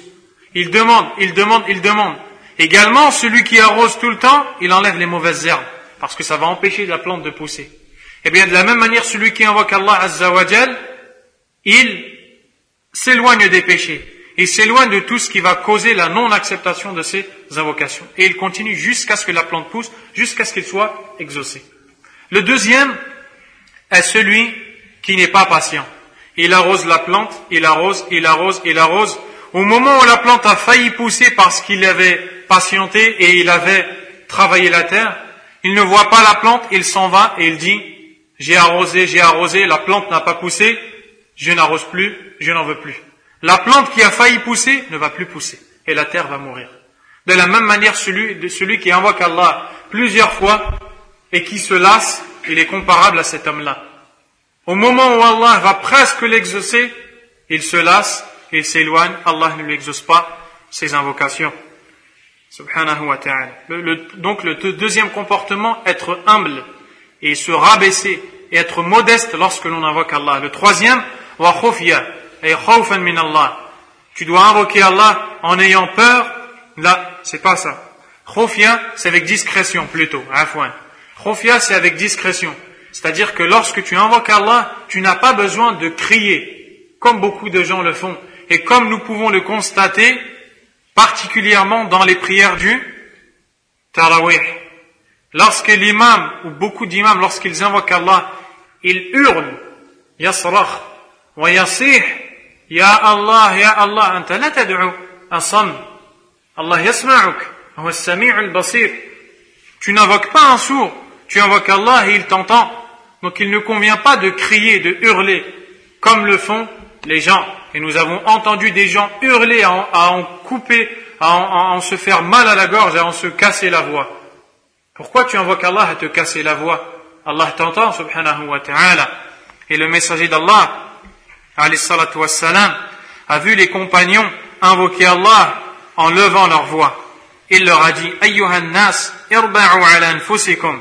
Il demande, il demande, il demande. Également, celui qui arrose tout le temps, il enlève les mauvaises herbes, parce que ça va empêcher la plante de pousser. Eh bien, de la même manière, celui qui invoque Allah Azza wa il s'éloigne des péchés. Il s'éloigne de tout ce qui va causer la non-acceptation de ses invocations. Et il continue jusqu'à ce que la plante pousse, jusqu'à ce qu'il soit exaucé. Le deuxième est celui qui n'est pas patient. Il arrose la plante, il arrose, il arrose, il arrose. Au moment où la plante a failli pousser parce qu'il avait patienté et il avait travaillé la terre, il ne voit pas la plante, il s'en va et il dit, j'ai arrosé, j'ai arrosé, la plante n'a pas poussé, je n'arrose plus, je n'en veux plus. La plante qui a failli pousser ne va plus pousser et la terre va mourir. De la même manière, celui, qui invoque Allah plusieurs fois et qui se lasse, il est comparable à cet homme-là. Au moment où Allah va presque l'exaucer, il se lasse, il s'éloigne, Allah ne lui exauce pas ses invocations. Subhanahu wa ta'ala. donc le deuxième comportement, être humble et se rabaisser et être modeste lorsque l'on invoque Allah. Le troisième, wa et min Allah. Tu dois invoquer Allah en ayant peur. Là, c'est pas ça. Khufya, c'est avec discrétion plutôt. Afwan. Khufya, c'est avec discrétion. C'est-à-dire que lorsque tu invoques Allah, tu n'as pas besoin de crier, comme beaucoup de gens le font. Et comme nous pouvons le constater, particulièrement dans les prières du Tarawih. Lorsque l'imam, ou beaucoup d'imams, lorsqu'ils invoquent Allah, ils hurlent, Yasrach, wa yasih, Ya Allah, Ya Allah, anta la tad'u asam. Allah yasma'uk, wa al basir. Tu n'invoques pas un sourd, tu invoques Allah et il t'entend. Donc il ne convient pas de crier, de hurler, comme le font les gens. Et nous avons entendu des gens hurler, à en, couper, à en, se faire mal à la gorge, à en se casser la voix. Pourquoi tu invoques Allah à te casser la voix? Allah t'entend, subhanahu wa ta'ala. Et le messager d'Allah, a vu les compagnons invoquer Allah en levant leur voix. Il leur a dit, Ayyuhan nas, irba'u ala anfusikum.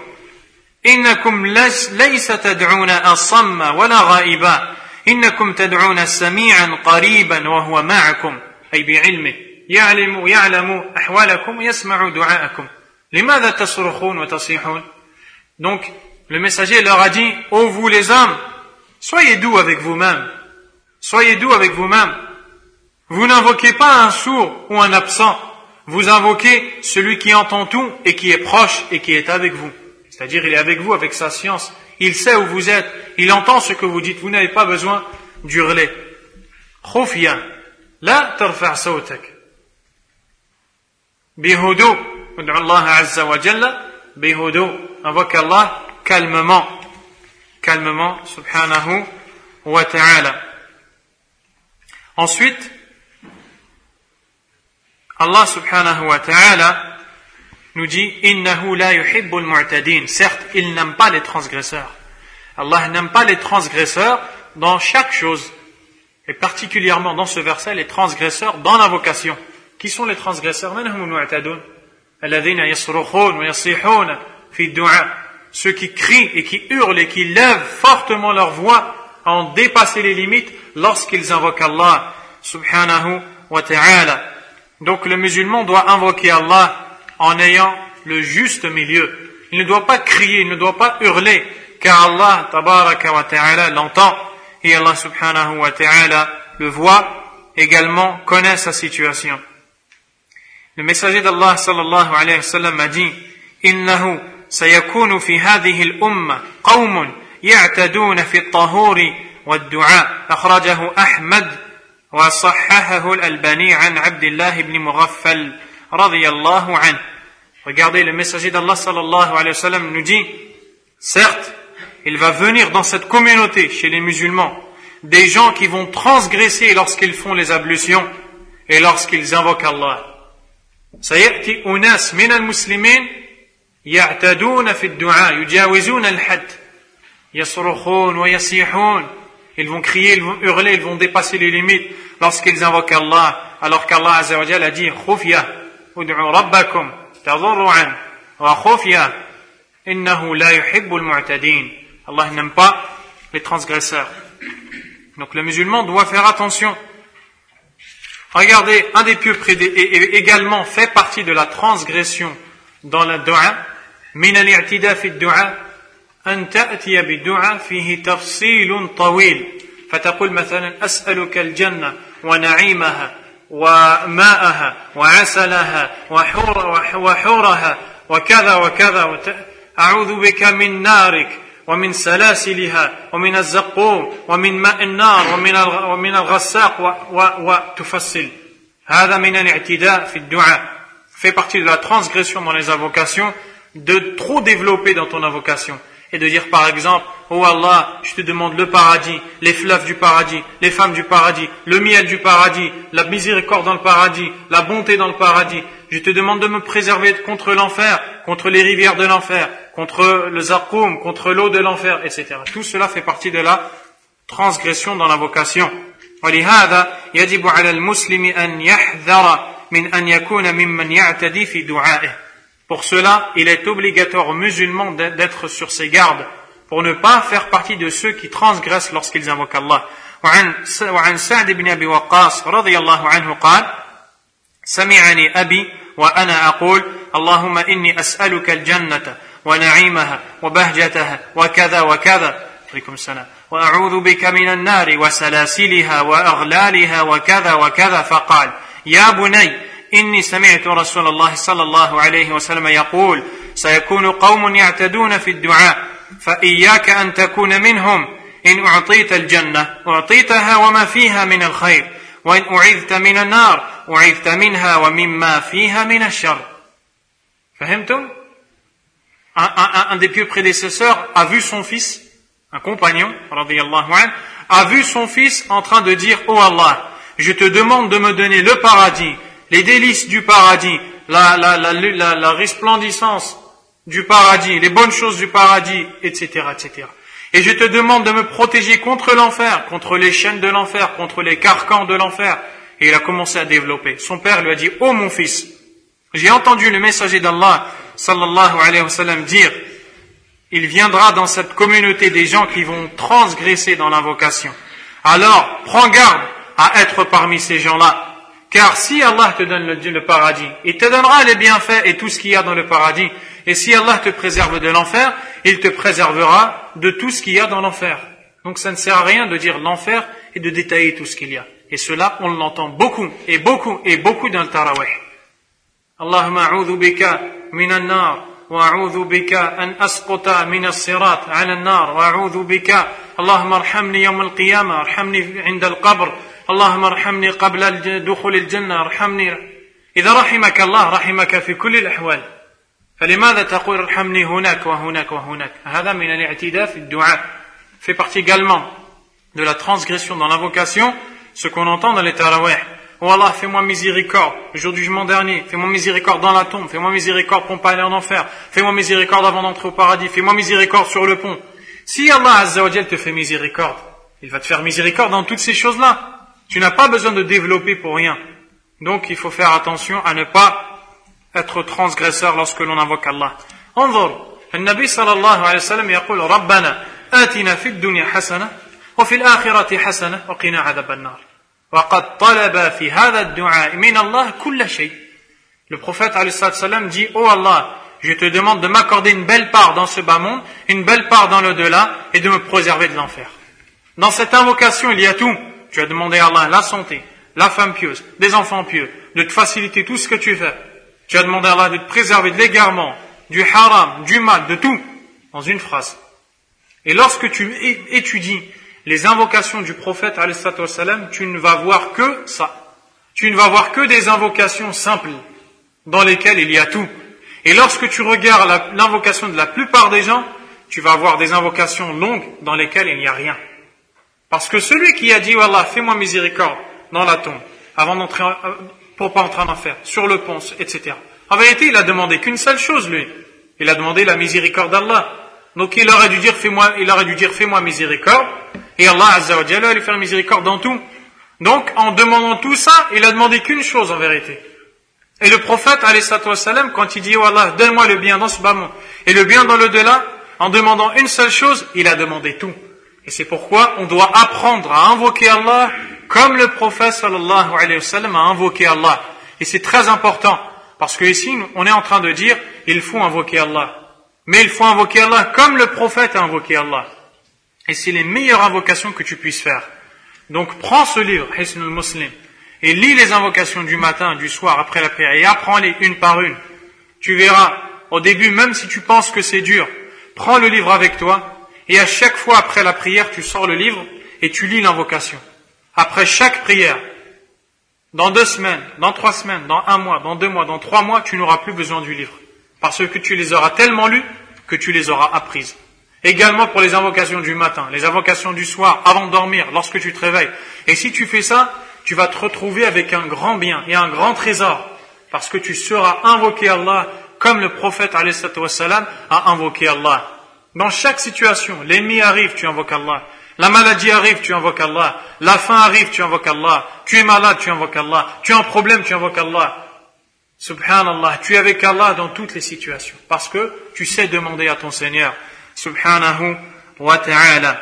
إنكم ليس تدعون أصم ولا غائبا إنكم تدعون سميعا قريبا وهو معكم أي بعلمه يعلم يعلم أحوالكم يسمع دعاءكم لماذا تصرخون وتصيحون Donc, le messager leur a dit, ô vous les hommes, soyez doux avec vous-même. Soyez doux avec vous-même. Vous n'invoquez pas un sourd ou un absent. Vous invoquez celui qui entend tout et qui est proche et qui est avec vous. C'est-à-dire, il est avec vous avec sa science. Il sait où vous êtes. Il entend ce que vous dites. Vous n'avez pas besoin d'hurler. Bihudu. Ud'u Allah azza wa jalla. Bihudu. Invoque Allah calmement. Calmement. Subhanahu wa ta'ala. Ensuite, Allah subhanahu wa ta'ala nous dit Innahu la yuhibbul mu'tadin. Certes, il n'aime pas les transgresseurs. Allah n'aime pas les transgresseurs dans chaque chose. Et particulièrement dans ce verset, les transgresseurs dans l'invocation. Qui sont les transgresseurs? Ceux qui crient et qui hurlent et qui lèvent fortement leur voix en dépasser les limites lorsqu'ils invoquent Allah subhanahu wa ta'ala. Donc le musulman doit invoquer Allah en ayant le juste milieu. Il ne doit pas crier, il ne doit pas hurler, car Allah tabaraka wa ta'ala l'entend et Allah subhanahu wa ta'ala le voit également, connaît sa situation. Le messager d'Allah sallallahu alayhi wa sallam a dit إنه سيكون في هذه الأمة قوم يعتدون في الطهور والدعاء أخرجه أحمد وصححه الألباني عن عبد الله بن مغفل رضي الله عنه Regardez, le messager d'Allah sallallahu alayhi wa sallam nous dit, certes, il va venir dans cette communauté, chez les musulmans, des gens qui vont transgresser lorsqu'ils font les ablutions et lorsqu'ils invoquent Allah. سيأتي أناس من المسلمين يعتدون في الدعاء يجاوزون الحد Ils vont crier, ils vont hurler, ils vont dépasser les limites lorsqu'ils invoquent Allah, alors qu'Allah a dit Khufya, rabbakum, tadurru'an, wa khufya, innahu la yuhibbul. Allah n'aime pas les transgresseurs. Donc le musulman doit faire attention. Regardez, un des pieux et également fait partie de la transgression dans la dua, min al-i'tida fi dua أن تأتي بالدعاء فيه تفصيل طويل. فتقول مثلا أسألك الجنة ونعيمها وماءها وعسلها وحورها وكذا وكذا. أعوذ بك من نارك ومن سلاسلها ومن الزقوم ومن ماء النار ومن ومن الغساق. وتفصل هذا من الاعتداء في الدعاء. Fait partie de la transgression dans les invocations. De trop développer dans ton invocation. et de dire par exemple Oh Allah, je te demande le paradis, les fleuves du paradis, les femmes du paradis, le miel du paradis, la miséricorde dans le paradis, la bonté dans le paradis. Je te demande de me préserver contre l'enfer, contre les rivières de l'enfer, contre le zarqoum, contre l'eau de l'enfer, etc. Tout cela fait partie de la transgression dans l'invocation. ولهذا يجب على المسلم أن يحذر من أن يكون ممن يعتدي في دعائه pour cela, il est obligatoire aux musulmans d'être sur ses gardes pour ne pas faire partie de ceux qui transgressent lorsqu'ils invoquent Allah. وعن, وعن سعد بن أبي وقاص رضي الله عنه قال سمعني أبي وأنا أقول اللهم إني أسألك الجنة ونعيمها وبهجتها وكذا وكذا عليكم السلام وأعوذ بك من النار وسلاسلها وأغلالها وكذا وكذا فقال يا بني إني سمعت رسول الله صلى الله عليه وسلم يقول سيكون قوم يعتدون في الدعاء فإياك أن تكون منهم. إن أعطيت الجنة أعطيتها وما فيها من الخير وإن أعذت من النار أعذت منها ومما فيها من الشر. فهمتم؟ Un, un, un des pieux prédécesseurs a vu son fils, un compagnon, a vu son fils en train de dire, Oh Allah, je te demande de me donner le paradis, les délices du paradis, la, resplendissance du paradis, les bonnes choses du paradis, etc., etc. Et je te demande de me protéger contre l'enfer, contre les chaînes de l'enfer, contre les carcans de l'enfer. Et il a commencé à développer. Son père lui a dit, oh mon fils, j'ai entendu le messager d'Allah, sallallahu alayhi wa sallam, dire, il viendra dans cette communauté des gens qui vont transgresser dans l'invocation. Alors, prends garde à être parmi ces gens-là. Car si Allah te donne le, paradis, il te donnera les bienfaits et tout ce qu'il y a dans le paradis. Et si Allah te préserve de l'enfer, il te préservera de tout ce qu'il y a dans l'enfer. Donc ça ne sert à rien de dire l'enfer et de détailler tout ce qu'il y a. Et cela, on l'entend beaucoup, et beaucoup, et beaucoup dans le tarawih. Allahumma a'udhu bika minan nar, wa an asquta min as-sirat ala nar, wa al-qiyamah, al-qabr, اللهم ارحمني قبل دخول الجنة ارحمني إذا رحمك الله رحمك في كل الأحوال فلماذا تقول ارحمني هناك وهناك وهناك هذا من الاعتداء في الدعاء fait partie également de la transgression dans l'invocation ce qu'on entend dans les tarawih Oh Allah, fais-moi miséricorde le jour du jugement dernier, fais-moi miséricorde dans la tombe, fais-moi miséricorde pour ne pas aller en enfer, fais-moi miséricorde avant d'entrer au paradis, fais-moi miséricorde sur le pont. Si Allah Azza wa te fait miséricorde, il va te faire miséricorde dans toutes ces choses-là. Tu n'as pas besoin de développer pour rien. Donc il faut faire attention à ne pas être transgresseur lorsque l'on invoque Allah. انظر النبي صلى الله عليه وسلم يقول ربنا آتنا في الدنيا حسنة وفي الآخرة حسنة وقنا عذاب النار وقد طلب في هذا الدعاء من الله كل شيء Le prophète عليه الصلاة والسلام dit Oh Allah, je te demande de m'accorder une belle part dans ce bas monde, une belle part dans l'au-delà, et de me préserver de l'enfer. Dans cette invocation, il y a tout. Tu as demandé à Allah la santé, la femme pieuse, des enfants pieux, de te faciliter tout ce que tu fais. Tu as demandé à Allah de te préserver de l'égarement, du haram, du mal, de tout, dans une phrase. Et lorsque tu étudies les invocations du prophète, tu ne vas voir que ça. Tu ne vas voir que des invocations simples, dans lesquelles il y a tout. Et lorsque tu regardes l'invocation de la plupart des gens, tu vas voir des invocations longues dans lesquelles il n'y a rien. Parce que celui qui a dit, Allah, fais-moi miséricorde dans la tombe, avant d'entrer, pour pas entrer en enfer, sur le pont, etc. En vérité, il a demandé qu'une seule chose, lui. Il a demandé la miséricorde d'Allah. Donc il aurait dû dire, fais-moi, il aurait dû dire, fais-moi miséricorde. Et Allah, Azza wa Jalla, lui faire miséricorde dans tout. Donc, en demandant tout ça, il a demandé qu'une chose en vérité. Et le prophète, salam, quand il dit, oh Allah, donne-moi le bien dans ce bas et le bien dans le delà, en demandant une seule chose, il a demandé tout. Et c'est pourquoi on doit apprendre à invoquer Allah comme le prophète sallallahu alayhi wa sallam a invoqué Allah. Et c'est très important, parce que ici, on est en train de dire, il faut invoquer Allah. Mais il faut invoquer Allah comme le prophète a invoqué Allah. Et c'est les meilleures invocations que tu puisses faire. Donc prends ce livre, Hisnul Muslim, et lis les invocations du matin, du soir, après la prière, et apprends-les une par une. Tu verras, au début, même si tu penses que c'est dur, prends le livre avec toi, et à chaque fois après la prière, tu sors le livre et tu lis l'invocation. Après chaque prière, dans deux semaines, dans trois semaines, dans un mois, dans deux mois, dans trois mois, tu n'auras plus besoin du livre. Parce que tu les auras tellement lus que tu les auras apprises. Également pour les invocations du matin, les invocations du soir, avant de dormir, lorsque tu te réveilles. Et si tu fais ça, tu vas te retrouver avec un grand bien et un grand trésor. Parce que tu seras invoqué Allah comme le prophète a invoqué Allah. Dans chaque situation, l'ennemi arrive, tu invoques Allah. La maladie arrive, tu invoques Allah. La faim arrive, tu invoques Allah. Tu es malade, tu invoques Allah. Tu as un problème, tu invoques Allah. Subhanallah, tu es avec Allah dans toutes les situations. Parce que tu sais demander à ton Seigneur. Subhanahu wa ta'ala.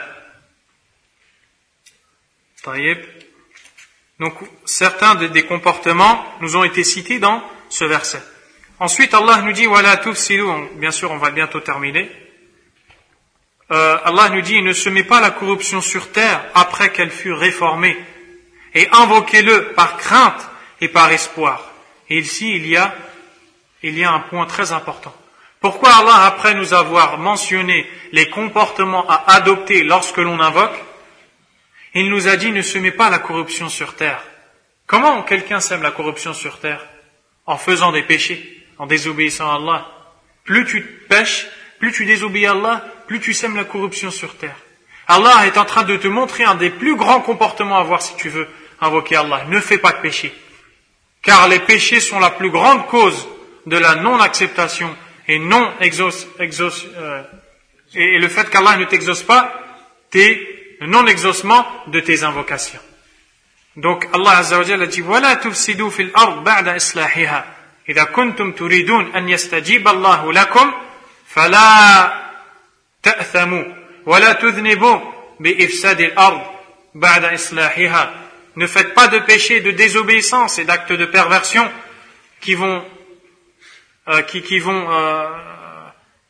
Donc, certains des comportements nous ont été cités dans ce verset. Ensuite, Allah nous dit, voilà, bien sûr, on va bientôt terminer. Euh, Allah nous dit, ne se met pas la corruption sur terre après qu'elle fut réformée. Et invoquez-le par crainte et par espoir. Et ici, il y a, il y a un point très important. Pourquoi Allah, après nous avoir mentionné les comportements à adopter lorsque l'on invoque, il nous a dit ne se met pas la corruption sur terre. Comment quelqu'un sème la corruption sur terre En faisant des péchés, en désobéissant à Allah. Plus tu pêches, plus tu désobéis à Allah, plus tu sèmes la corruption sur terre. Allah est en train de te montrer un des plus grands comportements à voir si tu veux invoquer Allah. Ne fais pas de péché. Car les péchés sont la plus grande cause de la non-acceptation et non exauce, euh, et, le fait qu'Allah ne t'exauce pas, tes non-exaucement de tes invocations. Donc Allah Azza wa Jalla dit ولا تفسدوا في الأرض بعد إصلاحها إذا كنتم تريدون أن يستجيب الله لكم فلا تأثموا ولا تذنبوا بإفساد الأرض بعد إصلاحها Ne faites pas de péché de désobéissance et d'actes de perversion qui vont, euh, qui, qui, vont, euh,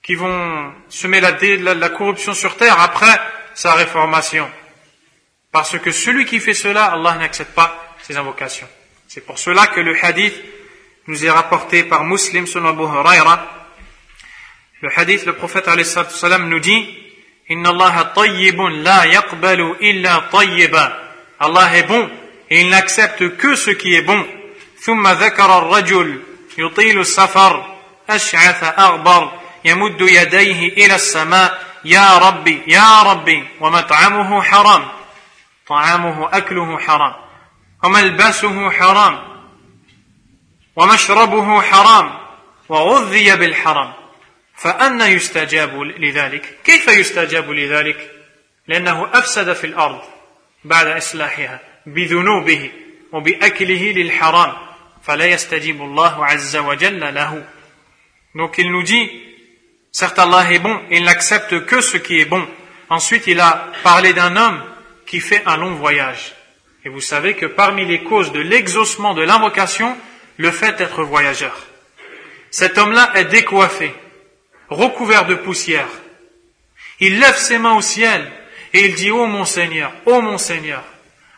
qui vont semer la, la, la corruption sur terre après sa réformation. Parce que celui qui fait cela, Allah n'accepte pas ses invocations. C'est pour cela que le hadith nous est rapporté par Muslim selon Abu Huraira. Le hadith, le prophète salam nous dit Inna Allah tayyibun la yaqbalu illa tayyiba. Allah est bon et il n'accepte que ce qui est bon. ثم ذكر الرجل يطيل السفر أشعث أغبر يمد يديه إلى السماء يا ربي يا ربي ومطعمه حرام طعامه أكله حرام وملبسه حرام ومشربه حرام وغذي بالحرام فأنا يستجاب لذلك كيف يستجاب لذلك لأنه أفسد في الأرض بعد إصلاحها بذنوبه وبأكله للحرام فلا يستجيب الله عز وجل له Donc il nous dit, certes Allah est bon, il n'accepte que ce qui est bon. Ensuite il a parlé d'un homme qui fait un long voyage. Et vous savez que parmi les causes de l'exaucement de l'invocation, le fait d'être voyageur. Cet homme-là est décoiffé, recouvert de poussière. Il lève ses mains au ciel et il dit, ô mon Seigneur, ô mon Seigneur,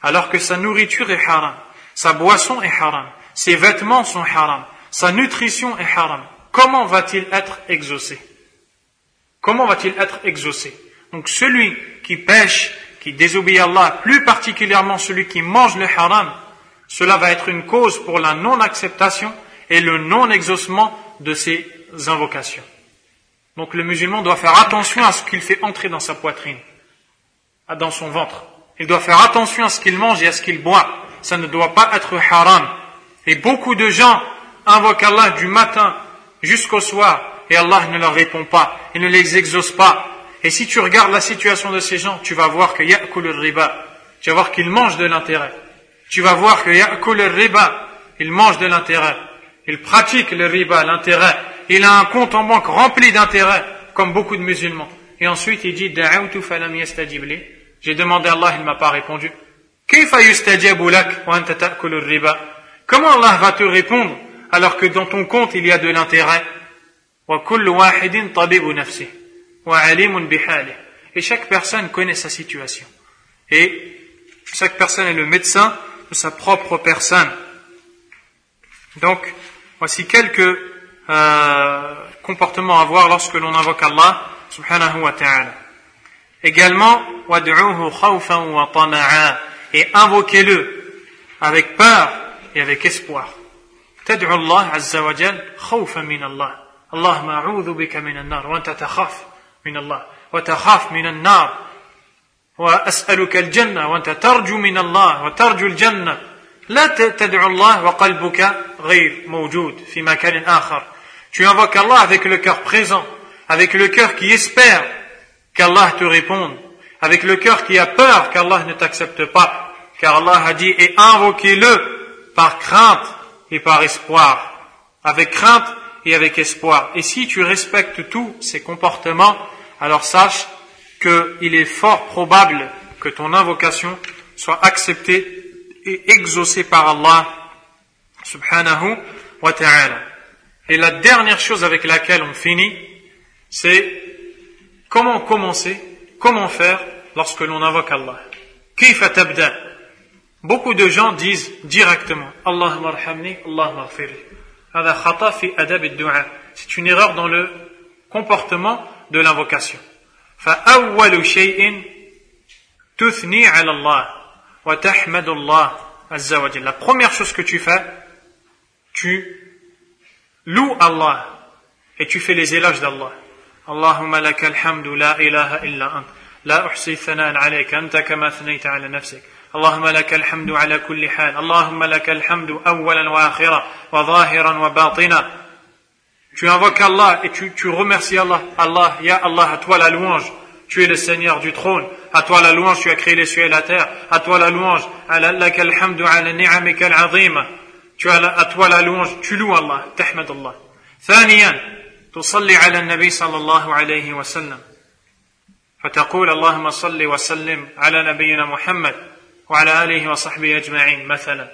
alors que sa nourriture est haram, sa boisson est haram, ses vêtements sont haram, sa nutrition est haram, comment va-t-il être exaucé? Comment va-t-il être exaucé? Donc celui qui pêche, qui désobéit à Allah, plus particulièrement celui qui mange le haram, cela va être une cause pour la non-acceptation et le non-exaucement de ses invocations. Donc le musulman doit faire attention à ce qu'il fait entrer dans sa poitrine, dans son ventre. Il doit faire attention à ce qu'il mange et à ce qu'il boit. Ça ne doit pas être haram. Et beaucoup de gens invoquent Allah du matin jusqu'au soir et Allah ne leur répond pas, il ne les exauce pas. Et si tu regardes la situation de ces gens, tu vas voir que ya'kul riba, tu vas voir qu'ils mangent de l'intérêt. Tu vas voir que ya'kul riba, ils mangent de l'intérêt. Ils pratiquent le riba, l'intérêt. Il a un compte en banque rempli d'intérêt, comme beaucoup de musulmans. Et ensuite il dit, j'ai demandé à Allah, il ne m'a pas répondu. Comment Allah va te répondre alors que dans ton compte il y a de l'intérêt? Et chaque personne connaît sa situation. Et chaque personne est le médecin de sa propre personne. Donc, voici quelques euh, comportements à voir lorsque l'on invoque Allah subhanahu wa ta'ala. Également, et invoquez-le avec peur et avec espoir. تدعو الله عز وجل خوفا من الله اللهم أعوذ بك من النار وأنت تخاف من الله وتخاف من النار وأسألك الجنة وأنت ترجو من الله وترجو الجنة لا تدعو الله وقلبك غير موجود في مكان آخر Tu invoques Allah avec le cœur présent, avec le cœur qui espère qu'Allah te réponde, avec le cœur qui a peur qu'Allah ne t'accepte pas, car Allah a dit et invoquez-le par crainte et par espoir, avec crainte et avec espoir. Et si tu respectes tous ces comportements, alors sache qu'il est fort probable que ton invocation soit acceptée et exaucée par Allah subhanahu wa ta'ala. Et la dernière chose avec laquelle on finit, c'est comment commencer, comment faire lorsque l'on invoque Allah. Beaucoup de gens disent directement Allahumma arhamni, Allahumma c'est une erreur dans le comportement de l'invocation. فأول شيء تثني على الله وتحمد الله عز وجل. La première chose que tu fais, tu loues Allah et tu fais les éloges d'Allah. اللهم لك الحمد لا إله إلا أنت لا أحصي ثناء عليك أنت كما ثنيت على نفسك اللهم لك الحمد على كل حال اللهم لك الحمد أولا وآخرا وظاهرا وباطنا Tu invoques Allah et tu, tu remercies Allah. Allah, Ya Allah, à toi la louange. Tu es le Seigneur du trône. À toi la louange, tu as créé les cieux et la terre. À toi la louange. لك الحمد على نعمك العظيمة. Tu as à toi la louange. Tu loues Allah. تحمد الله. ثانيا تصلي على النبي صلى الله عليه وسلم. فتقول اللهم صل وسلم على نبينا محمد وعلى آله وصحبه أجمعين مثلا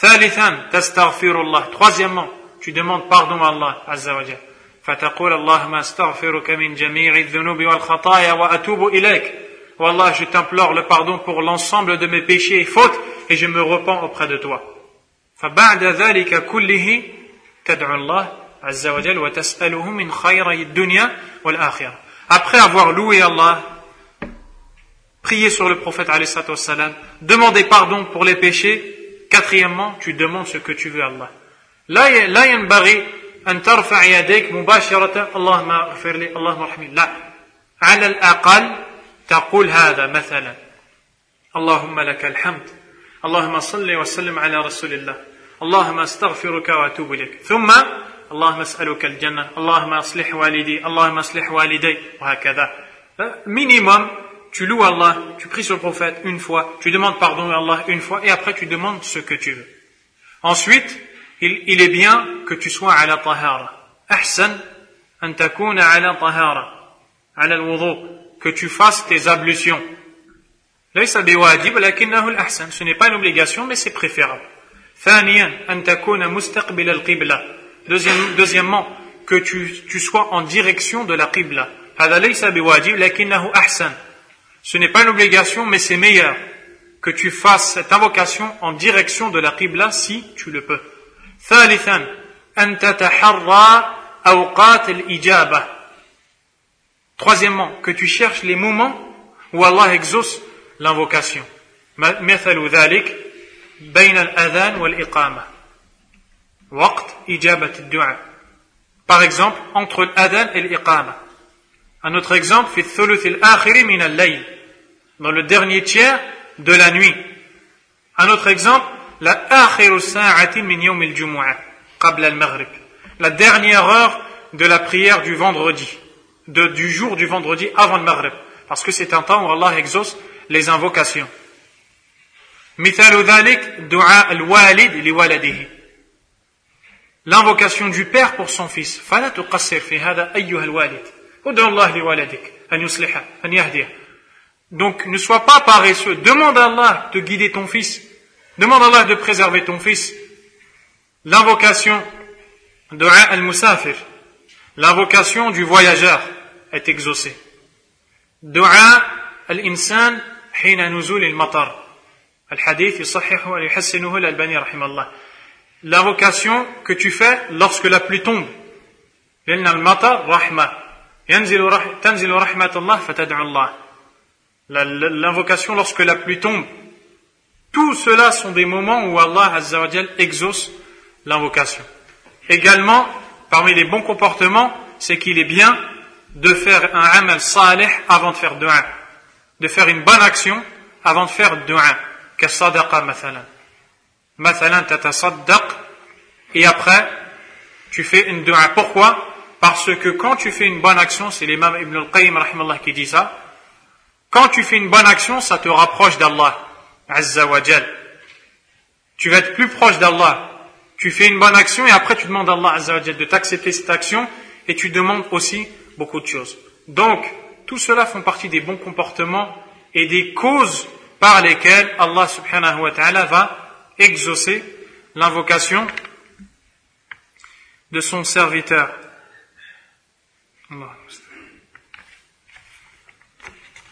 ثالثا تستغفر الله troisièmement tu demandes pardon à Allah عز وجل فتقول اللهم استغفرك من جميع الذنوب والخطايا وأتوب إليك والله je t'implore le pardon pour l'ensemble de mes péchés et fautes et je me repens auprès de toi فبعد ذلك كله تدعو الله عز وجل وتسأله من خير الدنيا والآخرة. Après avoir loué Allah prier sur le prophète salam, demander pardon pour les péchés. Quatrièmement, tu demandes ce que tu veux à Allah. لا ينبغي أن ترفع يديك مباشرة اللهم اغفر لي اللهم ارحمني لا على الأقل تقول هذا مثلا اللهم لك الحمد اللهم صل وسلم على رسول الله اللهم استغفرك واتوب اليك ثم اللهم اسالك الجنه اللهم اصلح والدي اللهم اصلح والدي وهكذا minimum tu loues Allah, tu pries sur le prophète une fois, tu demandes pardon à Allah une fois, et après tu demandes ce que tu veux. Ensuite, il, il est bien que tu sois à la tahara. Ahsan an takuna ala tahara, ala al que tu fasses tes ablutions. Ce n'est pas une obligation, mais c'est préférable. Deuxièmement, que tu, tu, sois en direction de la qibla. Ce n'est pas une obligation, mais c'est meilleur que tu fasses cette invocation en direction de la qibla si tu le peux. Troisièmement, que tu cherches les moments où Allah exauce l'invocation. مثل ذلك بين الأذان والإقامة. وقت إجابة الدعاء. Par exemple, entre l'adhan et l'iqama. Un autre exemple, في الثلث الآخر من الليل. Dans le dernier tiers de la nuit. Un autre exemple, la akhiru sa'ati min yawm al-jumu'ah qabla al-maghrib. La dernière heure de la prière du vendredi, de, du jour du vendredi avant le maghrib. Parce que c'est un temps où Allah exauce les invocations. L'invocation du père pour son fils. Donc ne sois pas paresseux. Demande à Allah de guider ton fils. Demande à Allah de préserver ton fils. L'invocation de al-musafir, l'invocation du voyageur est exaucée. Dua al-insan hina nuzul al-matar. Al-hadith yusahihu yuhassinuhu al-albani rahimallah. L'invocation que tu fais lorsque la pluie tombe. لأن المطر رحمة ينزل تنزل رحمة الله فتدعو الله l'invocation lorsque la pluie tombe. Tout cela sont des moments où Allah Azzawajal exauce l'invocation. Également, parmi les bons comportements, c'est qu'il est bien de faire un amal salih avant de faire dua. De faire une bonne action avant de faire dua. Kasadaqa mathalan. Mathalan tatasaddaq. Et après, tu fais une dua. Pourquoi? Parce que quand tu fais une bonne action, c'est l'imam Ibn al-Qayyim qui dit ça, quand tu fais une bonne action, ça te rapproche d'Allah, Azza wa Tu vas être plus proche d'Allah. Tu fais une bonne action et après tu demandes à Allah Azza wa de t'accepter cette action et tu demandes aussi beaucoup de choses. Donc, tout cela font partie des bons comportements et des causes par lesquelles Allah subhanahu wa ta'ala va exaucer l'invocation de son serviteur. Allah.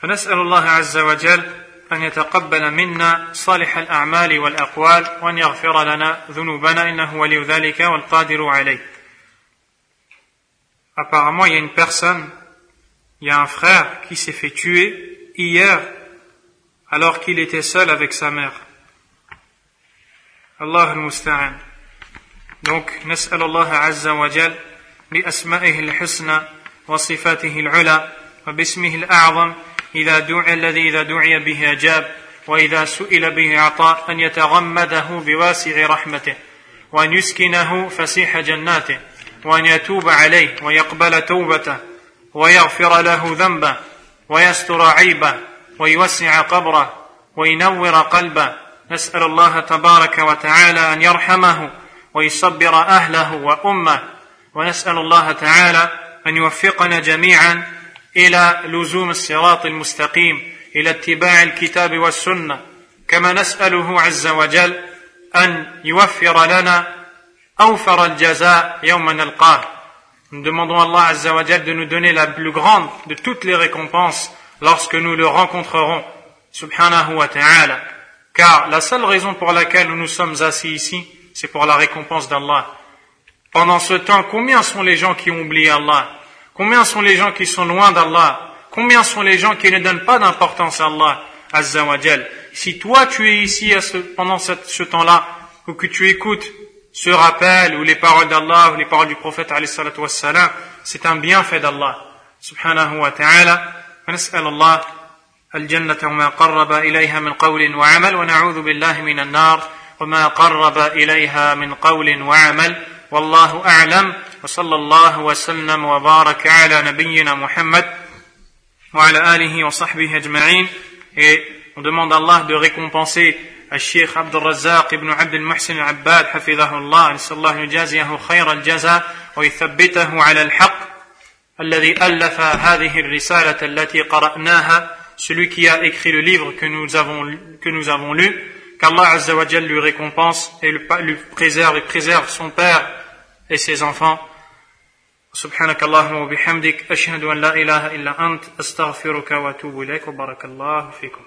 فنسأل الله عز وجل أن يتقبل منا صالح الأعمال والأقوال وأن يغفر لنا ذنوبنا إنه ولي ذلك والقادر عليه. Apparemment, il y a une personne, il y a un frère qui s'est fait tuer hier alors qu'il était seul avec sa mère. Allah al-Musta'an. Donc, نسأل الله عز وجل بأسمائه الحسنى وصفاته العلى وباسمه الأعظم إذا دعي الذي إذا دعي به أجاب وإذا سئل به أعطى أن يتغمده بواسع رحمته وأن يسكنه فسيح جناته وأن يتوب عليه ويقبل توبته ويغفر له ذنبه ويستر عيبه ويوسع قبره وينور قلبه. نسأل الله تبارك وتعالى أن يرحمه ويصبر أهله وأمه. ونسأل الله تعالى أن يوفقنا جميعا إلى لزوم الصراط المستقيم إلى اتباع الكتاب والسنة. كما نسأله عز وجل أن يوفر لنا أوفر الجزاء يوم نلقاه. Nous demandons à Allah Azza wa Jal de nous donner la plus grande de toutes les récompenses lorsque nous le rencontrerons, subhanahu wa ta'ala. Car la seule raison pour laquelle nous nous sommes assis ici, c'est pour la récompense d'Allah. Pendant ce temps, combien sont les gens qui ont oublié Allah? Combien sont les gens qui sont loin d'Allah? Combien sont les gens qui ne donnent pas d'importance à Allah Azza wa Si toi tu es ici pendant ce, temps-là, ou que tu écoutes ce rappel, ou les paroles d'Allah, ou les paroles du prophète c'est un bienfait d'Allah. Subhanahu wa ta'ala. ونسأل الله الجنة وما قرب إليها من قول وعمل ونعوذ بالله من النار وما قرب إليها من قول وعمل والله أعلم وصلى الله وسلم وبارك على نبينا محمد وعلى آله وصحبه أجمعين et on demande à Allah de récompenser الشيخ عبد الرزاق ابن عبد المحسن العباد حفظه الله. نسأل الله يجازيه خير الجزاء ويثبته على الحق الذي ألف هذه الرسالة التي قرأناها. Celui qui a écrit le livre que nous avons, que nous avons lu. qu'Allah Azza wa Jal lui récompense et lui préserve et préserve son père et ses enfants. سبحانك اللهم وبحمدك أشهد أن لا إله إلا أنت أستغفرك وأتوب إليك وبارك الله فيكم